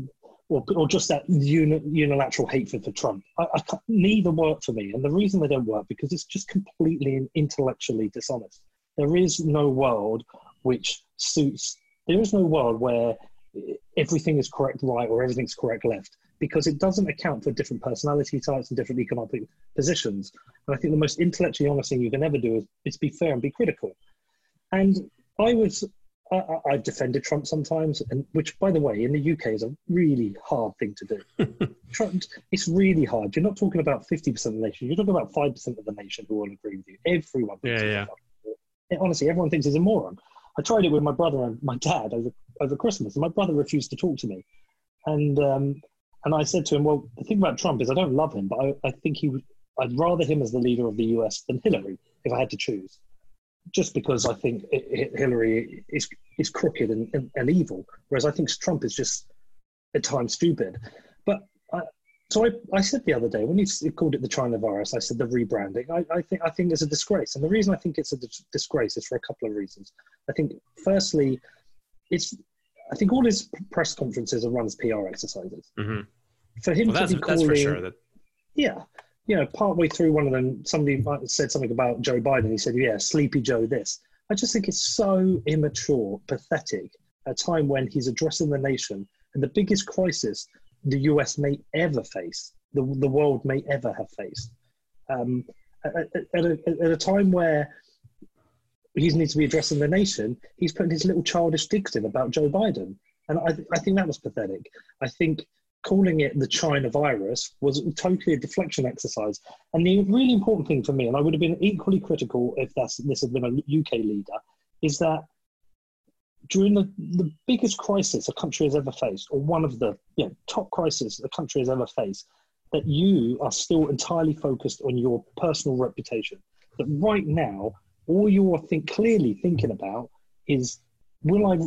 or, or just that uni, unilateral hatred for Trump. I, I neither work for me, and the reason they don't work because it's just completely and intellectually dishonest. There is no world which suits. There is no world where everything is correct right or everything's correct left because it doesn't account for different personality types and different economic positions. And I think the most intellectually honest thing you can ever do is, is be fair and be critical. And I was I, have defended Trump sometimes, and which, by the way, in the UK is a really hard thing to do. Trump, it's really hard. You're not talking about 50% of the nation. You're talking about 5% of the nation who will agree with you. Everyone. Yeah, yeah. Honestly, everyone thinks he's a moron. I tried it with my brother and my dad over, over Christmas, and my brother refused to talk to me. And um, and I said to him, well, the thing about Trump is I don't love him, but I, I think he, would, I'd rather him as the leader of the US than Hillary if I had to choose just because I think Hillary is is crooked and, and, and, evil, whereas I think Trump is just at times stupid. But I, so I, I said the other day when he called it the China virus, I said the rebranding. I, I think I think it's a disgrace, and the reason I think it's a disgrace is for a couple of reasons. I think firstly, it's I think all his press conferences are run as PR exercises. Mm-hmm. For him well, to be calling, sure that... yeah, you know, partway through one of them, somebody said something about Joe Biden. He said, "Yeah, Sleepy Joe." This. I just think it's so immature, pathetic at a time when he's addressing the nation and the biggest crisis the US may ever face, the, the world may ever have faced. Um, at, at, a, at a time where he needs to be addressing the nation, he's putting his little childish digs in about Joe Biden. And I, I think that was pathetic. I think calling it the China virus was totally a deflection exercise. And the really important thing for me, and I would have been equally critical if that's, this had been a UK leader, is that during the, the biggest crisis a country has ever faced, or one of the you know, top crises a country has ever faced, that you are still entirely focused on your personal reputation. That right now, all you are think, clearly thinking about is will I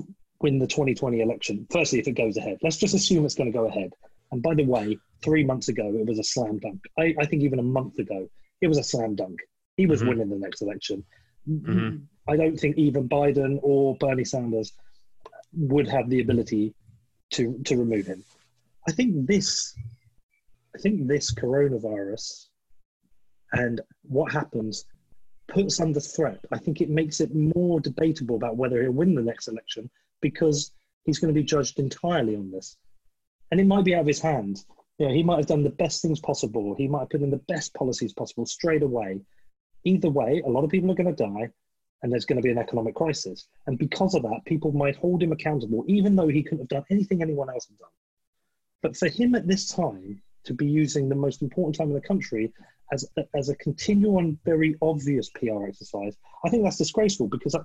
win the 2020 election? Firstly, if it goes ahead, let's just assume it's going to go ahead. And by the way, three months ago, it was a slam dunk. I, I think even a month ago, it was a slam dunk. He was mm-hmm. winning the next election. Mm-hmm. I don't think even Biden or Bernie Sanders would have the ability to to remove him. I think this, I think this coronavirus and what happens puts under threat. I think it makes it more debatable about whether he'll win the next election because he's going to be judged entirely on this, and it might be out of his hands. You know, he might have done the best things possible. He might have put in the best policies possible straight away. Either way, a lot of people are going to die and there's going to be an economic crisis. And because of that, people might hold him accountable, even though he couldn't have done anything anyone else had done. But for him at this time to be using the most important time in the country as as a continual and very obvious PR exercise, I think that's disgraceful because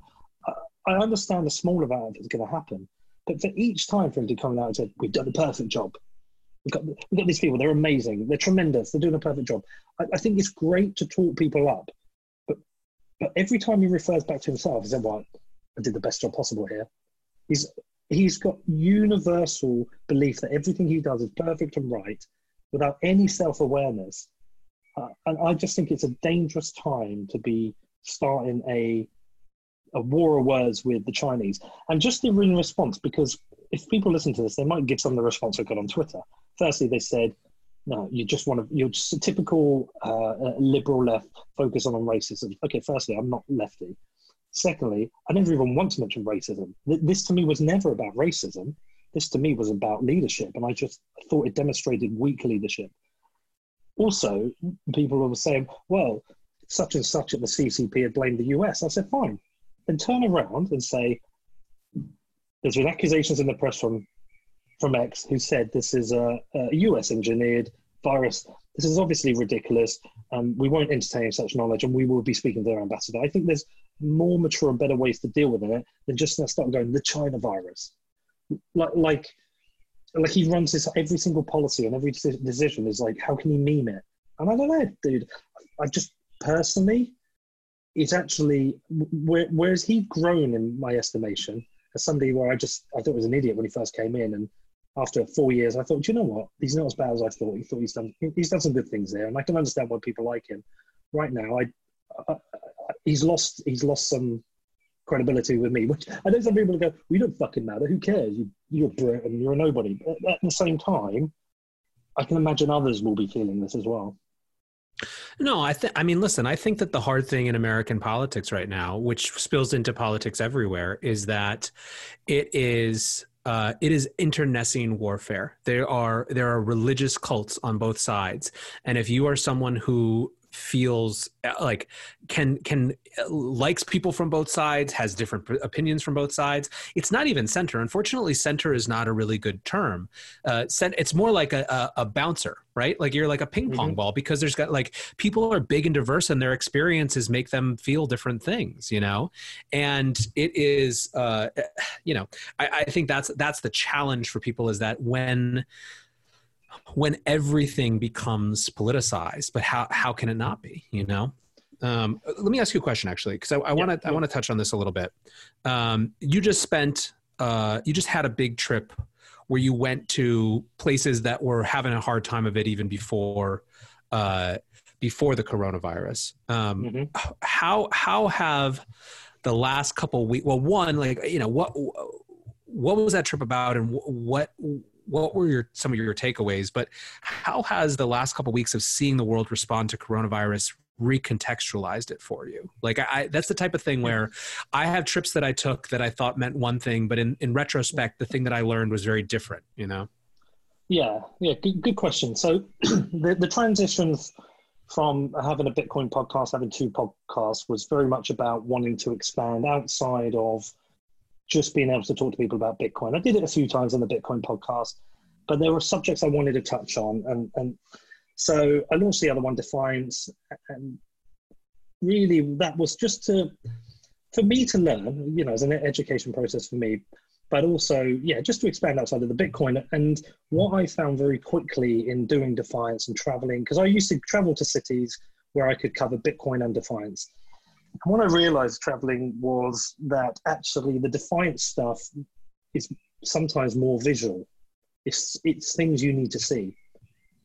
I understand a small amount of it's going to happen. But for each time for him to come out and say, we've done a perfect job. We've got, we've got these people, they're amazing, they're tremendous, they're doing a perfect job. I, I think it's great to talk people up but every time he refers back to himself, he said, "Well, I did the best job possible here." He's he's got universal belief that everything he does is perfect and right, without any self awareness. Uh, and I just think it's a dangerous time to be starting a a war of words with the Chinese. And just the response, because if people listen to this, they might give some of the response I got on Twitter. Firstly, they said, no, you just want to, you're just a typical uh, liberal left focus on, on racism. Okay, firstly, I'm not lefty. Secondly, I never even want to mention racism. This to me was never about racism. This to me was about leadership, and I just thought it demonstrated weak leadership. Also, people were saying, well, such and such at the CCP had blamed the US. I said, fine. Then turn around and say, there's been accusations in the press from from X who said this is a, a US engineered virus. This is obviously ridiculous. Um, we won't entertain such knowledge and we will be speaking to their ambassador. I think there's more mature and better ways to deal with it than just to start going the China virus. Like, like, like he runs this every single policy and every decision is like, how can he meme it? And I don't know, dude. I just personally, it's actually where, whereas he grown in my estimation as somebody where I just I thought was an idiot when he first came in, and after four years, I thought, you know what? He's not as bad as I thought. He thought he's done. He's done some good things there, and I can understand why people like him. Right now, I, I, I he's lost. He's lost some credibility with me. Which I know some people go, "We don't fucking matter. Who cares? You, you're Brit and you're a nobody." But at the same time, I can imagine others will be feeling this as well. No, I think. I mean, listen. I think that the hard thing in American politics right now, which spills into politics everywhere, is that it is uh, it is internecine warfare. There are there are religious cults on both sides, and if you are someone who feels uh, like can can uh, likes people from both sides has different opinions from both sides. It's not even center. Unfortunately center is not a really good term. Uh, it's more like a, a, a bouncer right? Like you're like a ping pong mm-hmm. ball because there's got like people are big and diverse and their experiences make them feel different things you know? And it is uh you know I, I think that's that's the challenge for people is that when when everything becomes politicized but how how can it not be you know? Um, let me ask you a question actually because i want to i want to touch on this a little bit. Um, you just spent uh, you just had a big trip where you went to places that were having a hard time of it even before uh, before the coronavirus. Um, mm-hmm. how how have the last couple weeks well one like you know what what was that trip about and what what were your some of your takeaways? But how has the last couple of weeks of seeing the world respond to coronavirus recontextualized it for you. Like I, that's the type of thing where I have trips that I took that I thought meant one thing, but in, in retrospect, the thing that I learned was very different, you know? Yeah, yeah, good, good question. So the, the transitions from having a Bitcoin podcast, having two podcasts, was very much about wanting to expand outside of just being able to talk to people about Bitcoin. I did it a few times on the Bitcoin podcast, but there were subjects I wanted to touch on. And, and so I launched the other one, Defiance, and really that was just to, for me to learn, you know, as an education process for me, but also, yeah, just to expand outside of the Bitcoin. And what I found very quickly in doing Defiance and traveling, because I used to travel to cities where I could cover Bitcoin and Defiance. And what I realized traveling was that actually the Defiance stuff is sometimes more visual. It's, it's things you need to see.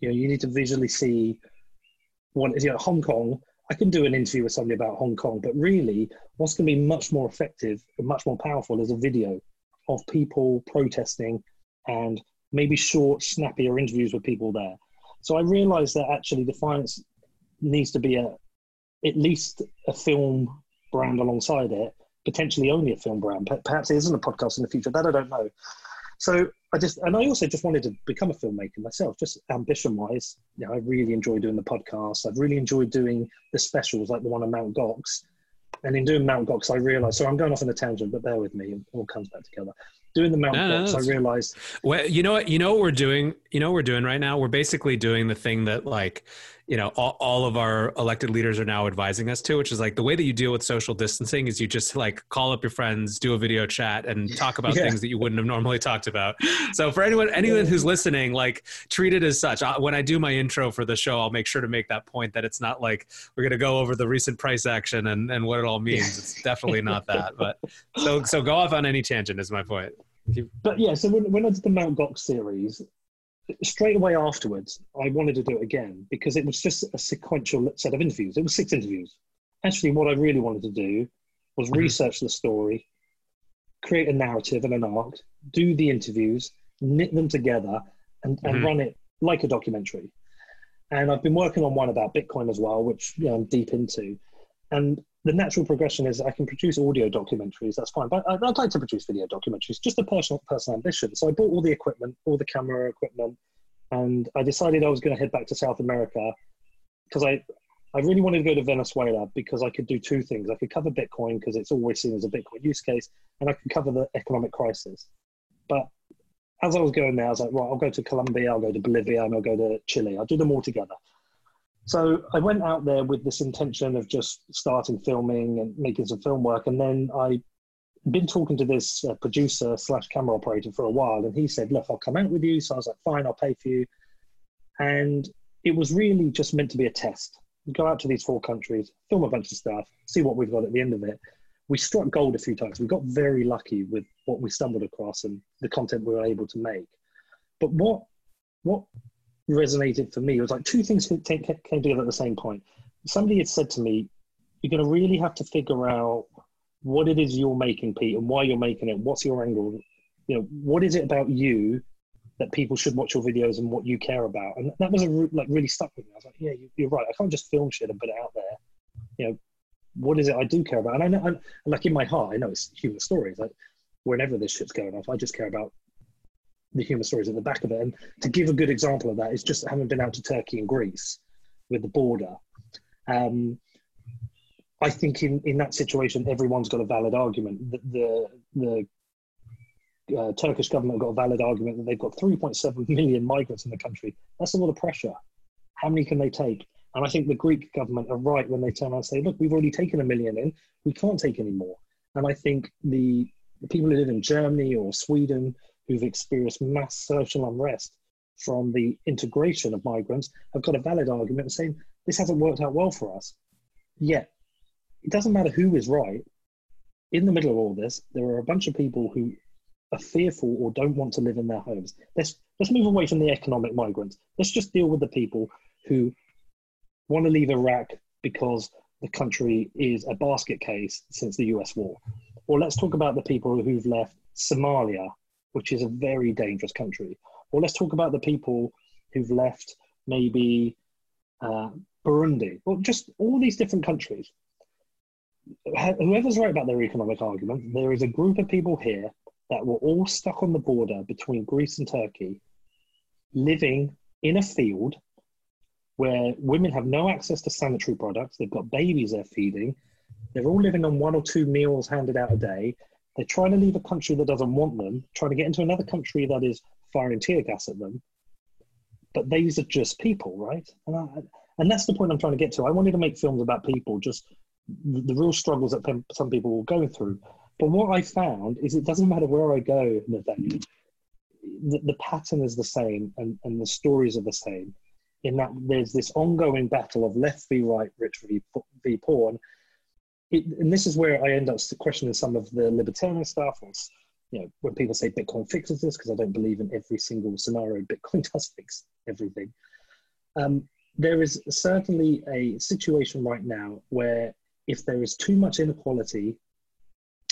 You know, you need to visually see what, you know, Hong Kong, I can do an interview with somebody about Hong Kong, but really, what's going to be much more effective and much more powerful is a video of people protesting and maybe short, snappier interviews with people there. So I realized that actually Defiance needs to be a at least a film brand alongside it, potentially only a film brand. Perhaps it isn't a podcast in the future. That I don't know. So I just and I also just wanted to become a filmmaker myself, just ambition wise. You know, I really enjoy doing the podcast. I've really enjoyed doing the specials like the one on Mount Gox. And in doing Mount Gox, I realized, so I'm going off on a tangent, but bear with me, it all comes back together. Doing the Mount no, Gox, no, I realized. Well, you know what, you know what we're doing, you know what we're doing right now? We're basically doing the thing that like you know all, all of our elected leaders are now advising us to which is like the way that you deal with social distancing is you just like call up your friends do a video chat and talk about yeah. things that you wouldn't have normally talked about. So for anyone anyone who's listening like treat it as such. I, when i do my intro for the show i'll make sure to make that point that it's not like we're going to go over the recent price action and, and what it all means. It's definitely not that but so so go off on any tangent is my point. But yeah so when, when i did the mount gox series straight away afterwards, I wanted to do it again because it was just a sequential set of interviews. It was six interviews. Actually, what I really wanted to do was mm-hmm. research the story, create a narrative and an arc, do the interviews, knit them together, and, and mm-hmm. run it like a documentary. And I've been working on one about Bitcoin as well, which you know, I'm deep into. And the natural progression is I can produce audio documentaries. That's fine, but I'd like to produce video documentaries. Just a personal personal ambition. So I bought all the equipment, all the camera equipment, and I decided I was going to head back to South America because I I really wanted to go to Venezuela because I could do two things. I could cover Bitcoin because it's always seen as a Bitcoin use case, and I could cover the economic crisis. But as I was going there, I was like, right, I'll go to Colombia, I'll go to Bolivia, and I'll go to Chile. I'll do them all together. So I went out there with this intention of just starting filming and making some film work, and then I been talking to this uh, producer slash camera operator for a while, and he said, "Look, I'll come out with you." So I was like, "Fine, I'll pay for you." And it was really just meant to be a test. We go out to these four countries, film a bunch of stuff, see what we've got at the end of it. We struck gold a few times. We got very lucky with what we stumbled across and the content we were able to make. But what what resonated for me. It was like two things came together at the same point. Somebody had said to me, "You're going to really have to figure out what it is you're making, Pete, and why you're making it. What's your angle? You know, what is it about you that people should watch your videos and what you care about?" And that was a, like really stuck with me. I was like, "Yeah, you're right. I can't just film shit and put it out there. You know, what is it I do care about?" And I know, I'm, like in my heart, I know it's human stories. Like whenever this shit's going off, I just care about the human stories at the back of it. And to give a good example of that is just having been out to Turkey and Greece with the border. Um, I think in, in that situation, everyone's got a valid argument. The, the, the uh, Turkish government got a valid argument that they've got 3.7 million migrants in the country. That's a lot of pressure. How many can they take? And I think the Greek government are right when they turn around and say, look, we've already taken a million in, we can't take any more. And I think the, the people who live in Germany or Sweden who've experienced mass social unrest from the integration of migrants have got a valid argument saying this hasn't worked out well for us. Yet, it doesn't matter who is right. In the middle of all this, there are a bunch of people who are fearful or don't want to live in their homes. Let's let's move away from the economic migrants. Let's just deal with the people who want to leave Iraq because the country is a basket case since the US war. Or let's talk about the people who've left Somalia which is a very dangerous country. Or let's talk about the people who've left maybe uh, Burundi, or just all these different countries. Whoever's right about their economic argument, there is a group of people here that were all stuck on the border between Greece and Turkey, living in a field where women have no access to sanitary products. They've got babies they're feeding. They're all living on one or two meals handed out a day. They're trying to leave a country that doesn't want them, trying to get into another country that is firing tear gas at them. But these are just people, right? And, I, and that's the point I'm trying to get to. I wanted to make films about people, just the, the real struggles that some people will go through. But what I found is it doesn't matter where I go, Nathaniel, the, the pattern is the same and, and the stories are the same in that there's this ongoing battle of left v right, rich v, v poor. And, it, and this is where I end up questioning some of the libertarian stuff, or you know, when people say Bitcoin fixes this, because I don't believe in every single scenario Bitcoin does fix everything. Um, there is certainly a situation right now where if there is too much inequality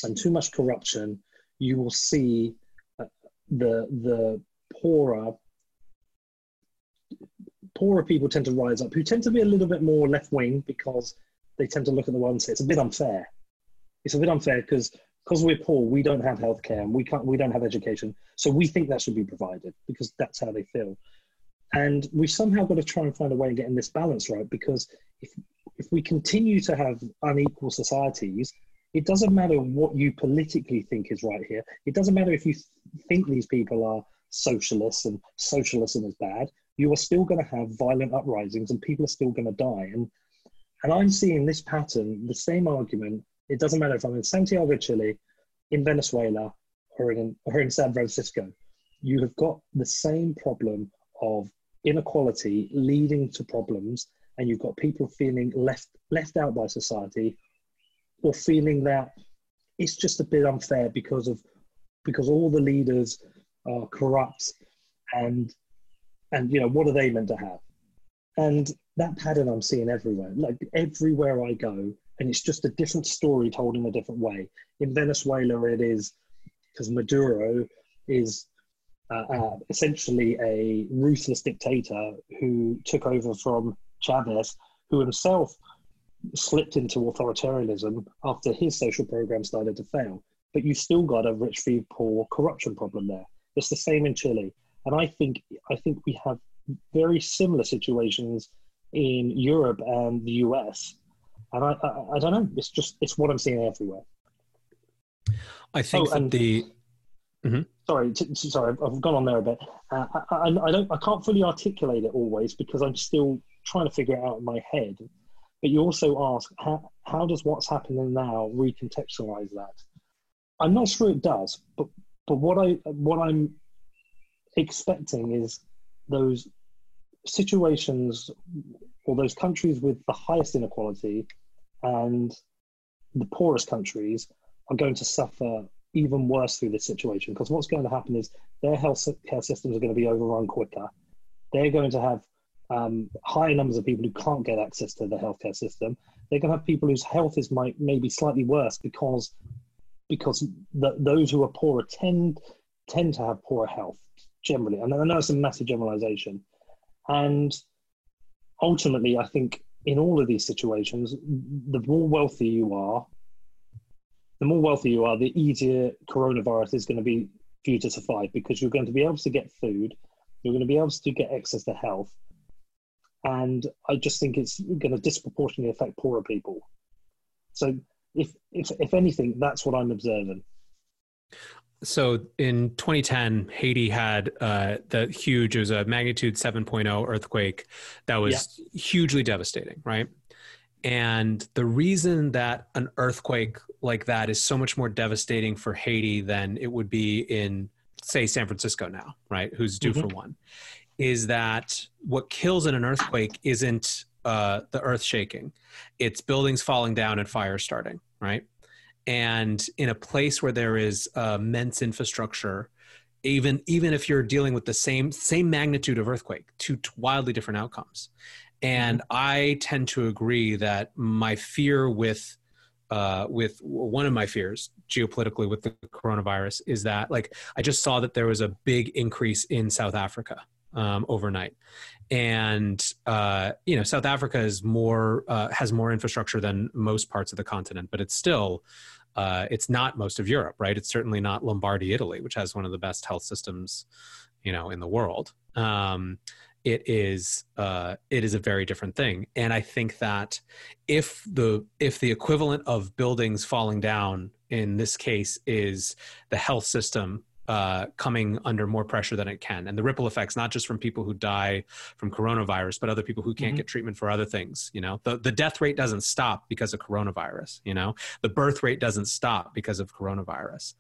and too much corruption, you will see uh, the the poorer poorer people tend to rise up, who tend to be a little bit more left wing because they tend to look at the one and say it's a bit unfair. It's a bit unfair because because we're poor, we don't have healthcare and we can't we don't have education, so we think that should be provided because that's how they feel. And we've somehow got to try and find a way of getting this balance right because if if we continue to have unequal societies, it doesn't matter what you politically think is right here. It doesn't matter if you th- think these people are socialists and socialism is bad you are still going to have violent uprisings and people are still going to die. And and I'm seeing this pattern, the same argument. It doesn't matter if I'm in Santiago, Chile, in Venezuela, or in or in San Francisco. You have got the same problem of inequality leading to problems, and you've got people feeling left left out by society, or feeling that it's just a bit unfair because of because all the leaders are corrupt and and you know what are they meant to have and that pattern i'm seeing everywhere. Like everywhere i go and it's just a different story told in a different way. In venezuela it is because maduro is uh, uh, essentially a ruthless dictator who took over from chavez who himself slipped into authoritarianism after his social program started to fail. But you still got a rich feed, poor corruption problem there. It's the same in chile. And I think I think we have very similar situations in Europe and the US. And I, I, I don't know. It's just it's what I'm seeing everywhere. I think oh, that the mm-hmm. sorry, t- sorry, I've gone on there a bit. Uh, I, I, I, don't, I can't fully articulate it always because I'm still trying to figure it out in my head. But you also ask, how, how does what's happening now recontextualize that? I'm not sure it does, but but what I what I'm expecting is those situations or those countries with the highest inequality and the poorest countries are going to suffer even worse through this situation because what's going to happen is their health care systems are going to be overrun quicker. They're going to have um, higher numbers of people who can't get access to the healthcare system. They're going to have people whose health is might maybe slightly worse because because the, those who are poorer tend tend to have poorer health generally. And I know it's a massive generalization. And ultimately, I think in all of these situations, the more wealthy you are, the more wealthy you are, the easier coronavirus is going to be for you to survive because you're going to be able to get food, you're going to be able to get access to health. And I just think it's going to disproportionately affect poorer people. So, if, if, if anything, that's what I'm observing so in 2010 haiti had uh, the huge it was a magnitude 7.0 earthquake that was yeah. hugely devastating right and the reason that an earthquake like that is so much more devastating for haiti than it would be in say san francisco now right who's due mm-hmm. for one is that what kills in an earthquake isn't uh, the earth shaking it's buildings falling down and fires starting right and in a place where there is immense infrastructure even even if you're dealing with the same same magnitude of earthquake two wildly different outcomes and mm-hmm. i tend to agree that my fear with uh, with one of my fears geopolitically with the coronavirus is that like i just saw that there was a big increase in south africa um, overnight. And uh, you know, South Africa is more uh, has more infrastructure than most parts of the continent, but it's still uh, it's not most of Europe, right? It's certainly not Lombardy, Italy, which has one of the best health systems, you know, in the world. Um, it is uh, it is a very different thing, and I think that if the if the equivalent of buildings falling down in this case is the health system uh, coming under more pressure than it can. And the ripple effects, not just from people who die from coronavirus, but other people who can't mm-hmm. get treatment for other things. You know, the, the death rate doesn't stop because of coronavirus. You know, the birth rate doesn't stop because of coronavirus.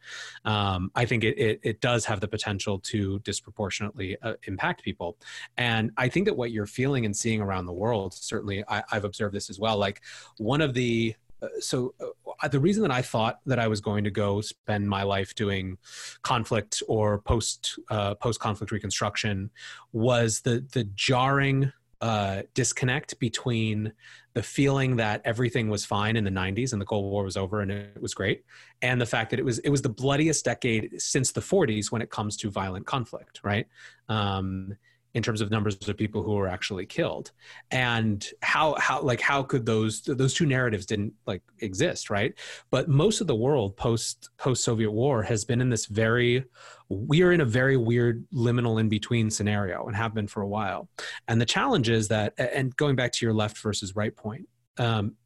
Um, I think it, it, it, does have the potential to disproportionately uh, impact people. And I think that what you're feeling and seeing around the world, certainly I, I've observed this as well. Like one of the uh, so uh, the reason that I thought that I was going to go spend my life doing conflict or post uh, post conflict reconstruction was the the jarring uh, disconnect between the feeling that everything was fine in the 90s and the Cold War was over and it was great, and the fact that it was it was the bloodiest decade since the 40s when it comes to violent conflict, right? Um, in terms of numbers of people who were actually killed. And how how like how could those those two narratives didn't like exist right? But most of the world post post soviet war has been in this very we are in a very weird liminal in between scenario and have been for a while. And the challenge is that and going back to your left versus right point um,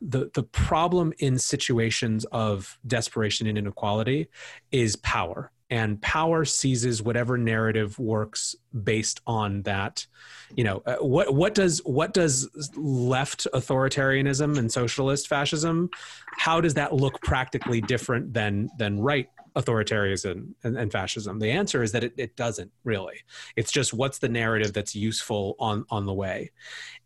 the the problem in situations of desperation and inequality is power and power seizes whatever narrative works based on that. You know uh, what what does what does left authoritarianism and socialist fascism how does that look practically different than than right authoritarianism and, and, fascism? The answer is that it, it doesn't really. It's just what's the narrative that's useful on on the way.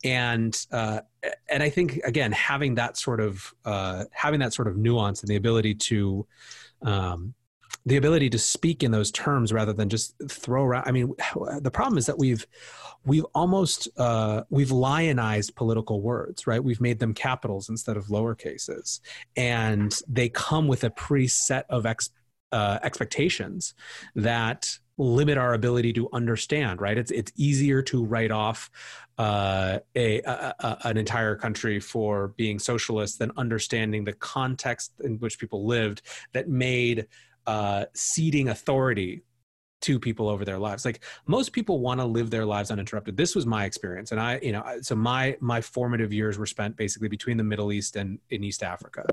And uh, and i think again having that sort of uh, having that sort of nuance and the ability to um, the ability to speak in those terms rather than just throw around. I mean the problem is that we've we've almost uh, we've lionized political words right? We've made them capitals instead of lower cases and they come with a preset of ex, uh, expectations that limit our ability to understand right? It's it's easier to write off uh, a, a, a, an entire country for being socialist than understanding the context in which people lived that made uh, ceding authority to people over their lives. Like most people want to live their lives uninterrupted. This was my experience and i you know so my my formative years were spent basically between the middle east and in east africa.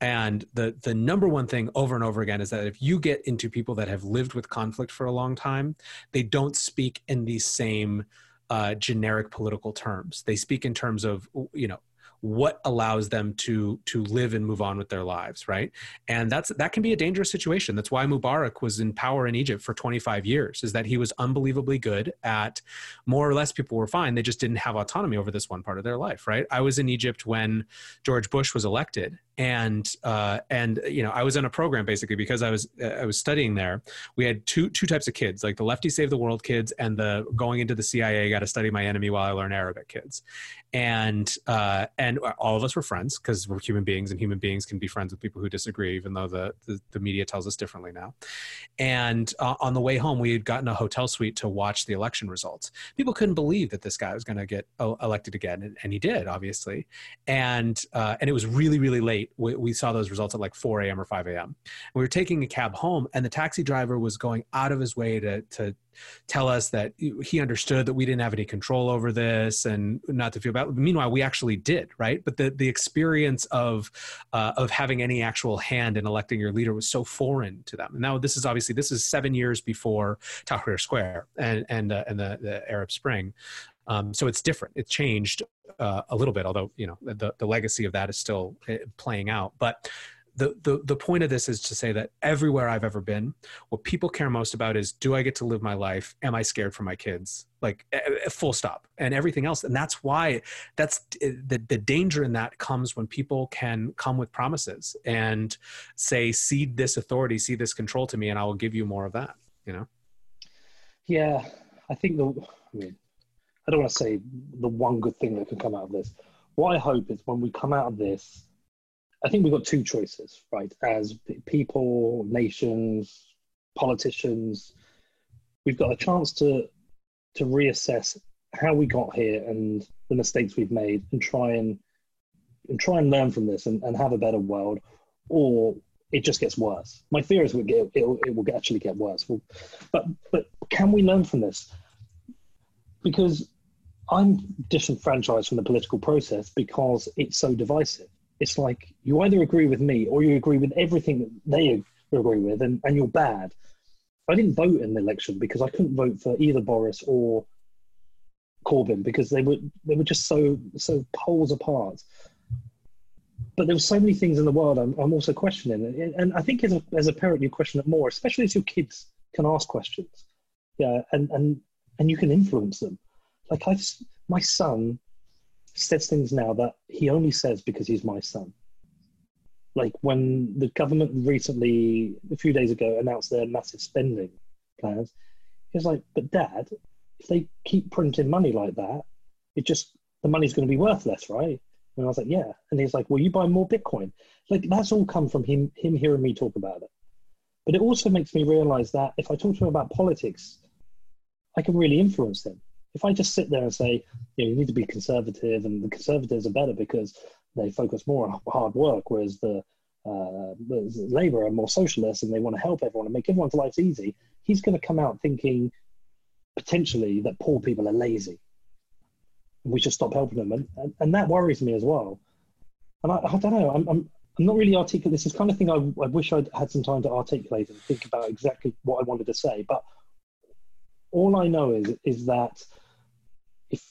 And the the number one thing over and over again is that if you get into people that have lived with conflict for a long time they don't speak in these same uh, generic political terms. They speak in terms of you know what allows them to to live and move on with their lives right? And that's that can be a dangerous situation. That's why mubarak was in power in egypt for 25 years is that he was unbelievably good at more or less people were fine they just didn't have autonomy over this one part of their life right? I was in egypt when george bush was elected and uh, and you know I was in a program basically because I was uh, I was studying there. We had two two types of kids, like the lefty save the world kids and the going into the CIA got to study my enemy while I learn Arabic kids, and uh, and all of us were friends because we're human beings and human beings can be friends with people who disagree, even though the the, the media tells us differently now. And uh, on the way home, we had gotten a hotel suite to watch the election results. People couldn't believe that this guy was going to get elected again, and, and, he did, obviously, and uh, and it was really really late. We, we saw those results at like 4 a.m. or 5 a.m. We were taking a cab home, and the taxi driver was going out of his way to to tell us that he understood that we didn't have any control over this and not to feel bad. Meanwhile, we actually did, right? But the the experience of uh, of having any actual hand in electing your leader was so foreign to them. Now this is obviously this is seven years before Tahrir Square and and uh, and the, the Arab Spring. Um, so it's different. It changed uh, a little bit, although you know the the legacy of that is still eh, playing out. But the, the the point of this is to say that everywhere I've ever been, what people care most about is do I get to live my life? Am I scared for my kids? Like eh, eh, full stop, and everything else. And that's why that's the the danger in that comes when people can come with promises and say, cede this authority, cede this control to me, and I will give you more of that. You know. Yeah, I think the. I mean, I don't want to say the one good thing that can come out of this. What I hope is when we come out of this, I think we've got two choices, right? As people, nations, politicians, we've got a chance to to reassess how we got here and the mistakes we've made and try and and try and learn from this and, and have a better world or it just gets worse. My fear is it, get, it, it will actually get worse. But but can we learn from this? Because I'm disenfranchised from the political process because it's so divisive. It's like you either agree with me or you agree with everything that they agree with, and, and you're bad. I didn't vote in the election because I couldn't vote for either Boris or Corbyn because they were they were just so so poles apart but there were so many things in the world I'm, I'm also questioning. And I think as a, as a parent, you question it more, especially as your kids can ask questions. Yeah, and, and, and you can influence them. Like i my son says things now that he only says because he's my son. Like when the government recently, a few days ago, announced their massive spending plans, he was like, but dad, if they keep printing money like that, it just, the money's going to be worth less, right? And I was like, yeah. And he's like, well, you buy more Bitcoin. Like that's all come from him, him hearing me talk about it. But it also makes me realize that if I talk to him about politics, I can really influence him. If I just sit there and say, you know, you need to be conservative, and the conservatives are better because they focus more on hard work, whereas the, uh, the Labour are more socialist and they want to help everyone and make everyone's lives easy, he's going to come out thinking potentially that poor people are lazy we should stop helping them. And, and, and that worries me as well. And I, I don't know, I'm, I'm, I'm not really articulate. This is kind of thing I, I wish I'd had some time to articulate and think about exactly what I wanted to say. But all I know is, is that if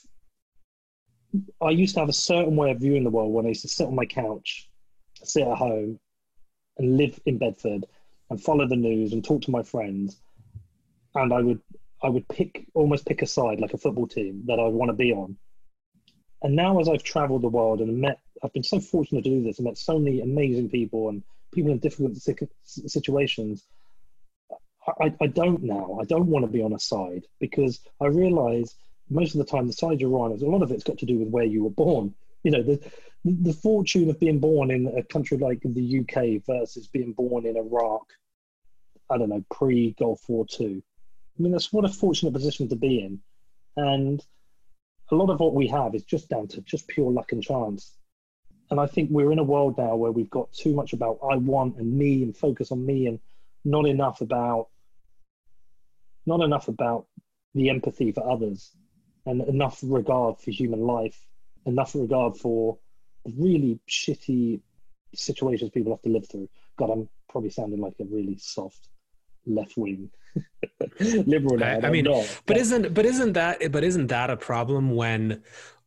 I used to have a certain way of viewing the world when I used to sit on my couch, sit at home, and live in Bedford and follow the news and talk to my friends, and I would I would pick almost pick a side like a football team that I want to be on and now, as I've traveled the world and met, I've been so fortunate to do this and met so many amazing people and people in difficult situations. I, I don't now. I don't want to be on a side because I realize most of the time the side you're on is a lot of it's got to do with where you were born. You know, the the fortune of being born in a country like the UK versus being born in Iraq. I don't know, pre Gulf War Two. I mean, that's what a fortunate position to be in, and a lot of what we have is just down to just pure luck and chance. And I think we're in a world now where we've got too much about I want and me and focus on me and not enough about not enough about the empathy for others and enough regard for human life, enough regard for really shitty situations people have to live through. God, I'm probably sounding like a really soft left wing liberal now. I, I mean, know, but, but isn't but isn't that but isn't that a problem when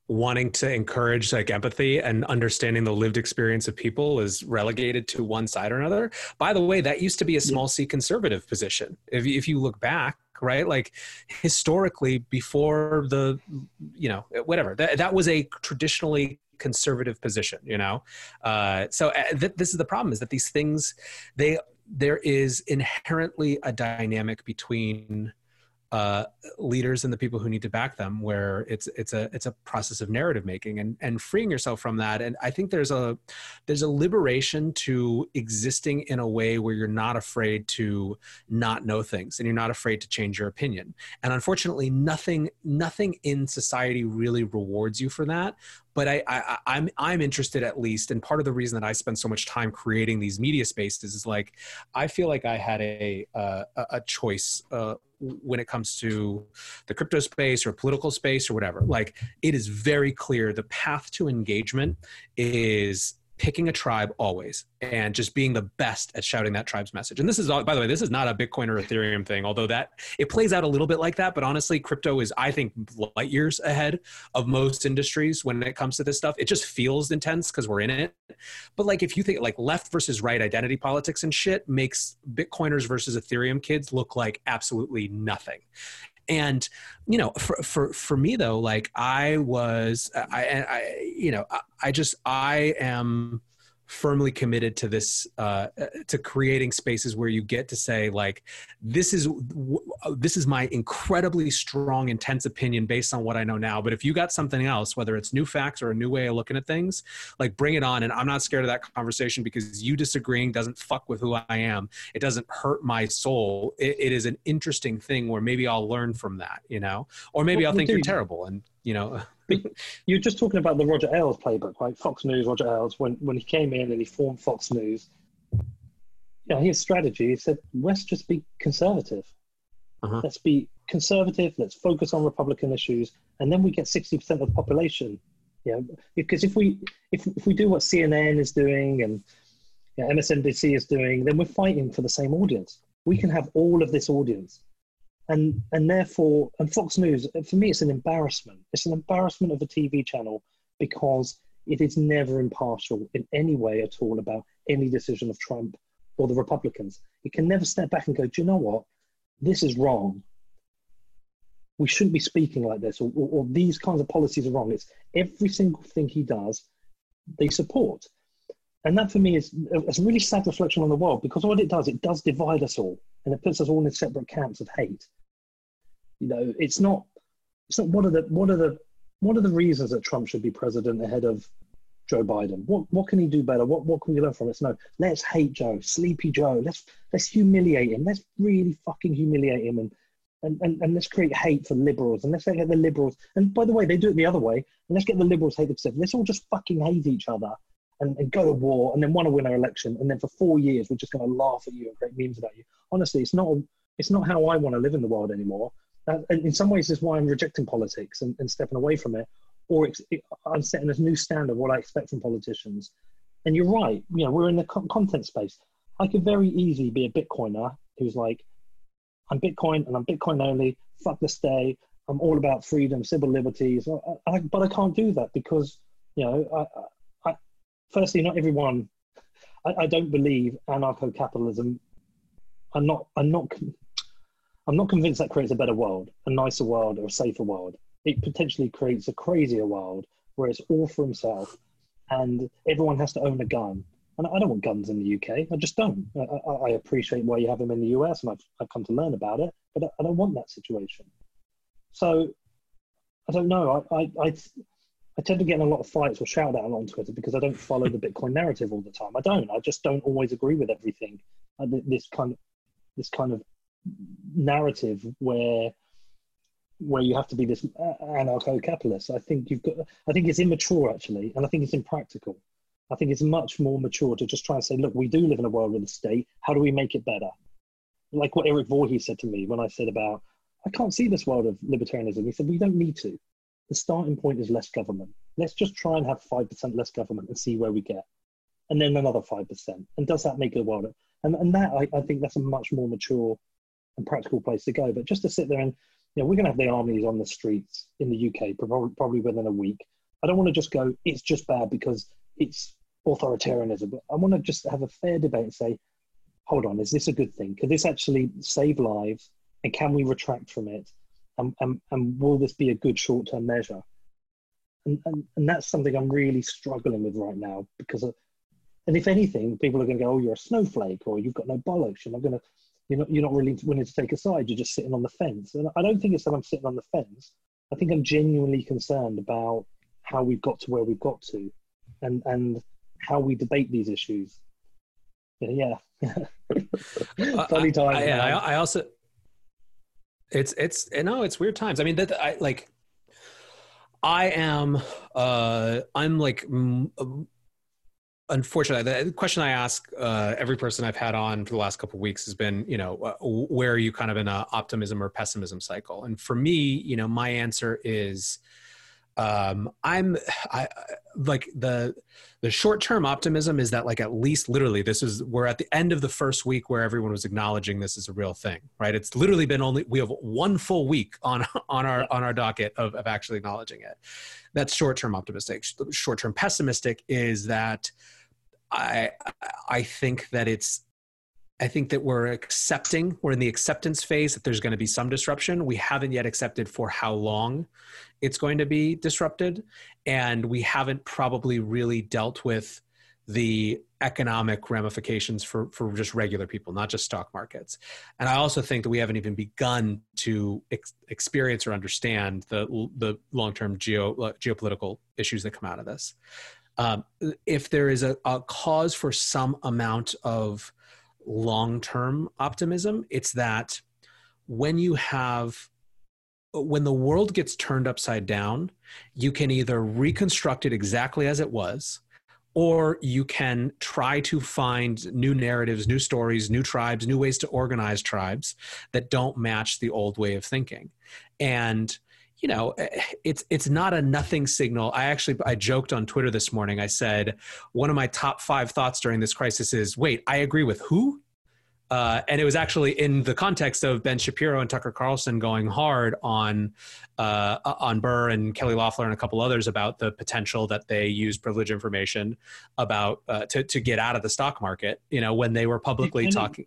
wanting to encourage like empathy and understanding the lived experience of people is relegated to one side or another. By the way, that used to be a small c conservative position. If if you look back, right, like historically before the, you know, whatever that that was a traditionally conservative position you know? Uh, so uh, th- this is the problem is that these things they there is inherently a dynamic between uh, leaders and the people who need to back them where it's it's a it's a process of narrative making and and freeing yourself from that. And i think there's a there's a liberation to existing in a way where you're not afraid to not know things and you're not afraid to change your opinion. And unfortunately nothing nothing in society really rewards you for that. But I, I I'm I'm interested at least, and part of the reason that I spend so much time creating these media spaces is like I feel like I had a uh, a choice uh, when it comes to the crypto space or political space or whatever. Like it is very clear the path to engagement is picking a tribe always and just being the best at shouting that tribe's message. And this is, by the way, this is not a Bitcoin or Ethereum thing, although that it plays out a little bit like that. But honestly, crypto is, I think, light years ahead of most industries when it comes to this stuff. It just feels intense because we're in it. But like, if you think like left versus right identity politics and shit makes Bitcoiners versus Ethereum kids look like absolutely nothing and you know for for for me though like i was i i you know I, I just i am firmly committed to this uh, to creating spaces where you get to say like this is this is my incredibly strong intense opinion based on what i know now. But if you got something else whether it's new facts or a new way of looking at things like bring it on. And i'm not scared of that conversation because you disagreeing doesn't fuck with who i am. It doesn't hurt my soul. It, it is an interesting thing where maybe i'll learn from that you know? Or maybe well, i'll think you're terrible and you know you're just talking about the Roger Ailes playbook, right? Fox News, Roger Ailes, when, when he came in and he formed Fox News, yeah, his strategy, he said, let's just be conservative. Uh-huh. Let's be conservative, let's focus on Republican issues, and then we get 60% of the population. Yeah, because if we if, if we do what CNN is doing and yeah, MSNBC is doing, then we're fighting for the same audience. We can have all of this audience and and therefore and Fox News uh, for me it's an embarrassment. It's an embarrassment of a TV channel because it is never impartial in any way at all about any decision of Trump or the Republicans. It can never step back and go, do you know what? This is wrong. We shouldn't be speaking like this, or, or, or these kinds of policies are wrong. It's every single thing he does, they support. And that for me is a really sad reflection on the world because what it does, it does divide us all and it puts us all in separate camps of hate. You know, it's not it's not what are the what are the what are the reasons that Trump should be president ahead of Joe Biden? What what can he do better? What what can we learn from it? No, let's hate Joe, sleepy Joe. Let's let's humiliate him. Let's really fucking humiliate him and and, and, and let's create hate for liberals and let's get the liberals and by the way they do it the other way and let's get the liberals hate themselves. Let's all just fucking hate each other and, and go to war and then want to win our election and then for four years we're just going to laugh at you and create memes about you. Honestly, it's not it's not how I want to live in the world anymore. Uh, and in some ways, is why I'm rejecting politics and, and stepping away from it, or it, I'm setting a new standard what I expect from politicians. And you're right. You know, we're in the content space. I could very easily be a Bitcoiner who's like, I'm Bitcoin and I'm Bitcoin only. Fuck the state. I'm all about freedom, civil liberties. I, I, but I can't do that because, you know, firstly, not everyone. I, I don't believe anarcho-capitalism. I'm not. I'm not. I'm not convinced that creates a better world, a nicer world, or a safer world. It potentially creates a crazier world where it's all for himself, and everyone has to own a gun. And I don't want guns in the UK. I just don't. I, I appreciate why you have them in the US, and I've, I've come to learn about it, but I don't want that situation. So I don't know. I, I, I I tend to get in a lot of fights or shout out on Twitter because I don't follow the Bitcoin narrative all the time. I don't. I just don't always agree with everything. Uh, this kind of this kind of narrative where where you have to be this uh, anarcho-capitalist. I think you've got. I think it's immature actually, and I think it's impractical. I think it's much more mature to just try and say, look, we do live in a world with a state. How do we make it better? Like what Eric Voorhees said to me when I said about, I can't see this world of libertarianism. He said, we don't need to the starting point is less government. Let's just try and have 5% less government and see where we get. And then another 5%. And does that make a world? And, and that, I, I think that's a much more mature and practical place to go. But just to sit there and, you know, we're going to have the armies on the streets in the UK probably, probably within a week. I don't want to just go, it's just bad because it's authoritarianism. But I want to just have a fair debate and say, hold on, is this a good thing? Could this actually save lives? And can we retract from it? And, and, and will this be a good short-term measure? And, and, and that's something I'm really struggling with right now because, of, and if anything, people are going to go, "Oh, you're a snowflake," or "You've got no bollocks." You're not going to, you're not, you're not really willing to take a side. You're just sitting on the fence. And I don't think it's that I'm sitting on the fence. I think I'm genuinely concerned about how we've got to where we've got to, and and how we debate these issues. Yeah, funny time. I, I, I also it's it's no, it's weird times. I mean, that I like. I am. uh I'm like. unfortunately, the question I ask uh, every person I've had on for the last couple weeks has been, you know, uh, where are you kind of in a optimism or pessimism cycle? And for me, you know, my answer is um i'm i like the the short term optimism is that like at least literally this is we're at the end of the first week where everyone was acknowledging this is a real thing right? It's literally been only we have one full week on on our on our docket of, of actually acknowledging it. That's short term optimistic. Short term pessimistic is that i i think that it's I think that we're accepting, we're in the acceptance phase that there's going to be some disruption. We haven't yet accepted for how long it's going to be disrupted. And we haven't probably really dealt with the economic ramifications for for just regular people not just stock markets and i also think that we haven't even begun to ex- experience or understand the the long-term geo uh, geopolitical issues that come out of this um, if there is a, a cause for some amount of long-term optimism it's that when you have when the world gets turned upside down you can either reconstruct it exactly as it was or you can try to find new narratives, new stories, new tribes, new ways to organize tribes that don't match the old way of thinking. And you know, eh, it's it's not a nothing signal. I actually I joked on Twitter this morning. I said one of my top 5 thoughts during this crisis is, "Wait, I agree with who?" Uh, and it was actually in the context of Ben Shapiro and Tucker Carlson going hard on uh, on Burr and Kelly Loeffler and a couple others about the potential that they use privilege information about uh, to to get out of the stock market. You know, when they were publicly talking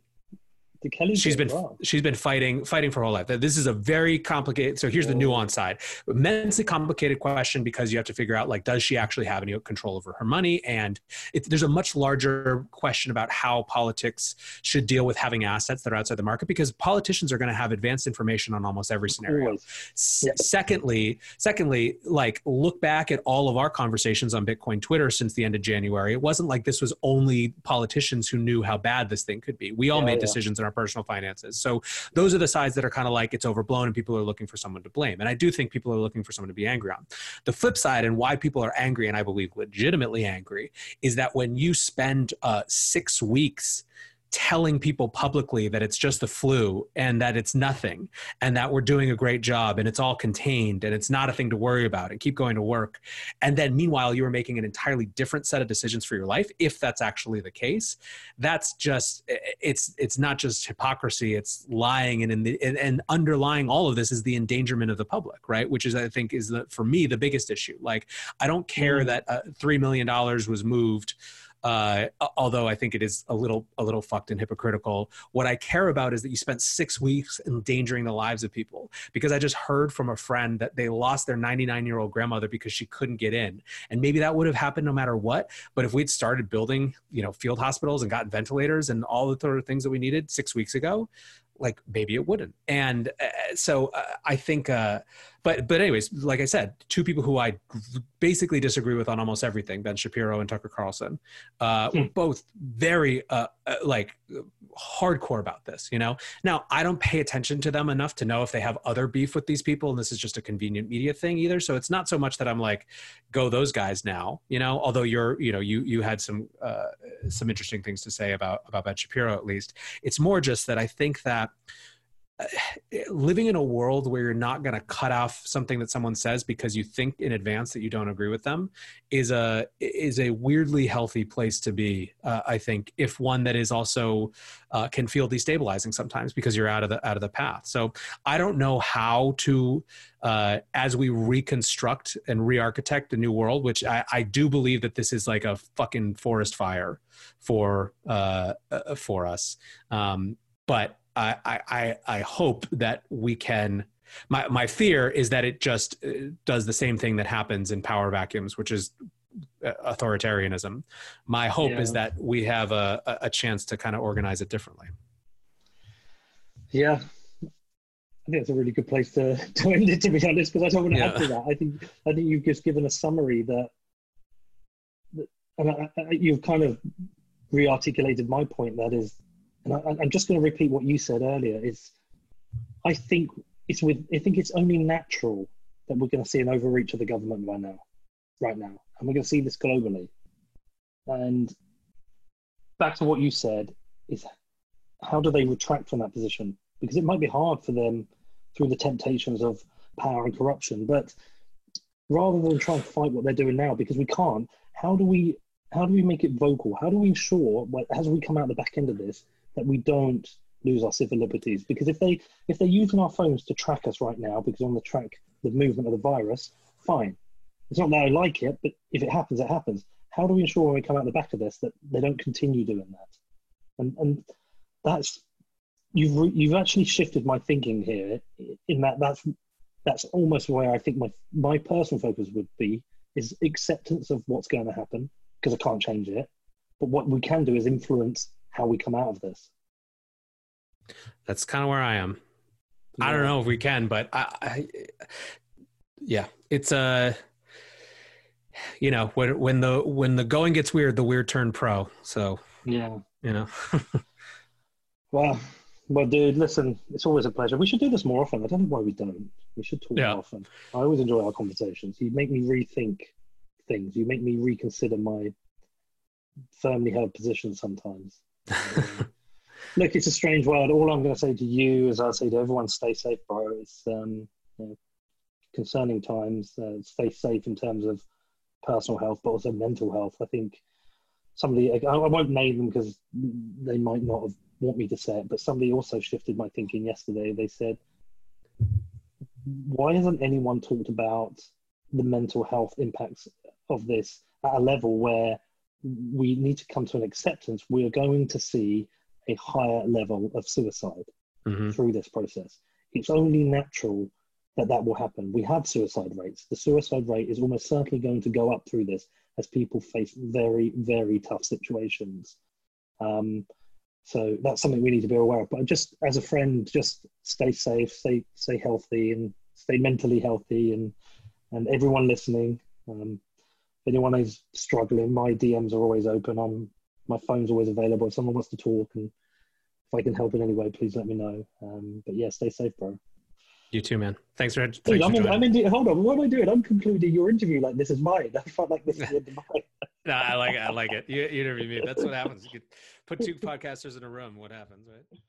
she's been wrong? she's been fighting fighting for her whole life. This is a very complicated. So here's oh. the nuance side. Immensely complicated question because you have to figure out like does she actually have any control over her money? And it, there's a much larger question about how politics should deal with having assets that are outside the market because politicians are going to have advanced information on almost every scenario. Yeah. Secondly, secondly, like look back at all of our conversations on Bitcoin Twitter since the end of January. It wasn't like this was only politicians who knew how bad this thing could be. We all yeah, made yeah. decisions in our personal finances. So those are the sides that are kind of like it's overblown and people are looking for someone to blame. And I do think people are looking for someone to be angry on. The flip side and why people are angry, and I believe legitimately angry, is that when you spend uh, six weeks telling people publicly that it's just the flu and that it's nothing and that we're doing a great job and it's all contained and it's not a thing to worry about and keep going to work. And then meanwhile you are making an entirely different set of decisions for your life if that's actually the case. That's just it's it's not just hypocrisy it's lying and in the and, and underlying all of this is the endangerment of the public right? Which is i think is the for me the biggest issue. Like i don't care mm-hmm. that uh, 3 million dollars was moved uh, although I think it is a little a little fucked and hypocritical. What I care about is that you spent six weeks endangering the lives of people because I just heard from a friend that they lost their 99 year old grandmother because she couldn't get in, and maybe that would have happened no matter what. But if we'd started building, you know, field hospitals and got ventilators and all the sort of things that we needed six weeks ago, like maybe it wouldn't and uh, so uh, i think uh, but but anyways like i said two people who i basically disagree with on almost everything ben shapiro and tucker carlson uh, hmm. were both very uh, uh, like hardcore about this you know? Now i don't pay attention to them enough to know if they have other beef with these people and this is just a convenient media thing either so it's not so much that i'm like go those guys now you know? Although you're you know you you had some some interesting things to say about about ben shapiro at least. It's more just that i think that living in a world where you're not going to cut off something that someone says because you think in advance that you don't agree with them is a is a weirdly healthy place to be uh, i think if one that is also uh, can feel destabilizing sometimes because you're out of the out of the path. So i don't know how to uh, as we reconstruct and re-architect a new world which I, I do believe that this is like a fucking forest fire for uh, uh, for us um, but I, I, I hope that we can. My, my fear is that it just uh, does the same thing that happens in power vacuums, which is uh, authoritarianism. My hope yeah. is that we have a, a chance to kind of organize it differently. Yeah, I think it's a really good place to, to end it, to be honest, because I don't want to yeah. add to that. I think I think you've just given a summary that, that and I, I, you've kind of re-articulated my point. That is, and I, am just going to repeat what you said earlier. Is I think it's with I think it's only natural that we're going to see an overreach of the government right now, right now, and we're going to see this globally. And back to what you said is how do they retract from that position? Because it might be hard for them through the temptations of power and corruption, but rather than try and fight what they're doing now, because we can't, how do we how do we make it vocal? How do we ensure, as we come out the back end of this, that we don't lose our civil liberties. Because if they if they're using our phones to track us right now, because on the track the movement of the virus, fine. It's not that I like it, but if it happens, it happens. How do we ensure when we come out the back of this that they don't continue doing that? And and that's you've re, you've actually shifted my thinking here. In that that's that's almost where I think my my personal focus would be is acceptance of what's going to happen because I can't change it, but what we can do is influence how we come out of this. That's kind of where I am. Yeah. I don't know if we can, but I, I yeah, it's a. Uh, you know when when the when the going gets weird, the weird turn pro. So yeah, you know. well, well, dude, listen, it's always a pleasure. We should do this more often. I don't know why we don't. We should talk yeah. more often. I always enjoy our conversations. You make me rethink things. You make me reconsider my firmly held positions sometimes. look, it's a strange world. All I'm going to say to you, as I say to everyone, stay safe, bro. It's um, you know, concerning times. Uh, stay safe in terms of personal health, but also mental health. I think somebody, I, won't name them because they might not have want me to say it, but somebody also shifted my thinking yesterday. They said, why hasn't anyone talked about the mental health impacts of this at a level where we need to come to an acceptance? We are going to see a higher level of suicide mm-hmm. through this process. It's only natural that that will happen. We have suicide rates. The suicide rate is almost certainly going to go up through this as people face very, very tough situations. Um, so that's something we need to be aware of. But just as a friend, just stay safe, stay stay healthy, and stay mentally healthy, and and everyone listening. Um, anyone is struggling, my DMs are always open. I'm my phone's always available. If someone wants to talk, and if I can help in any way, please let me know. Um, but yeah, stay safe, bro. You too, man. Thanks for. Thanks Dude, I'm, in, I'm in. Hold on, what am I doing? I'm concluding your interview like this is mine. I felt like this is mine. no, I like it. I like it. You, you interview me. That's what happens. You put two podcasters in a room. What happens, right?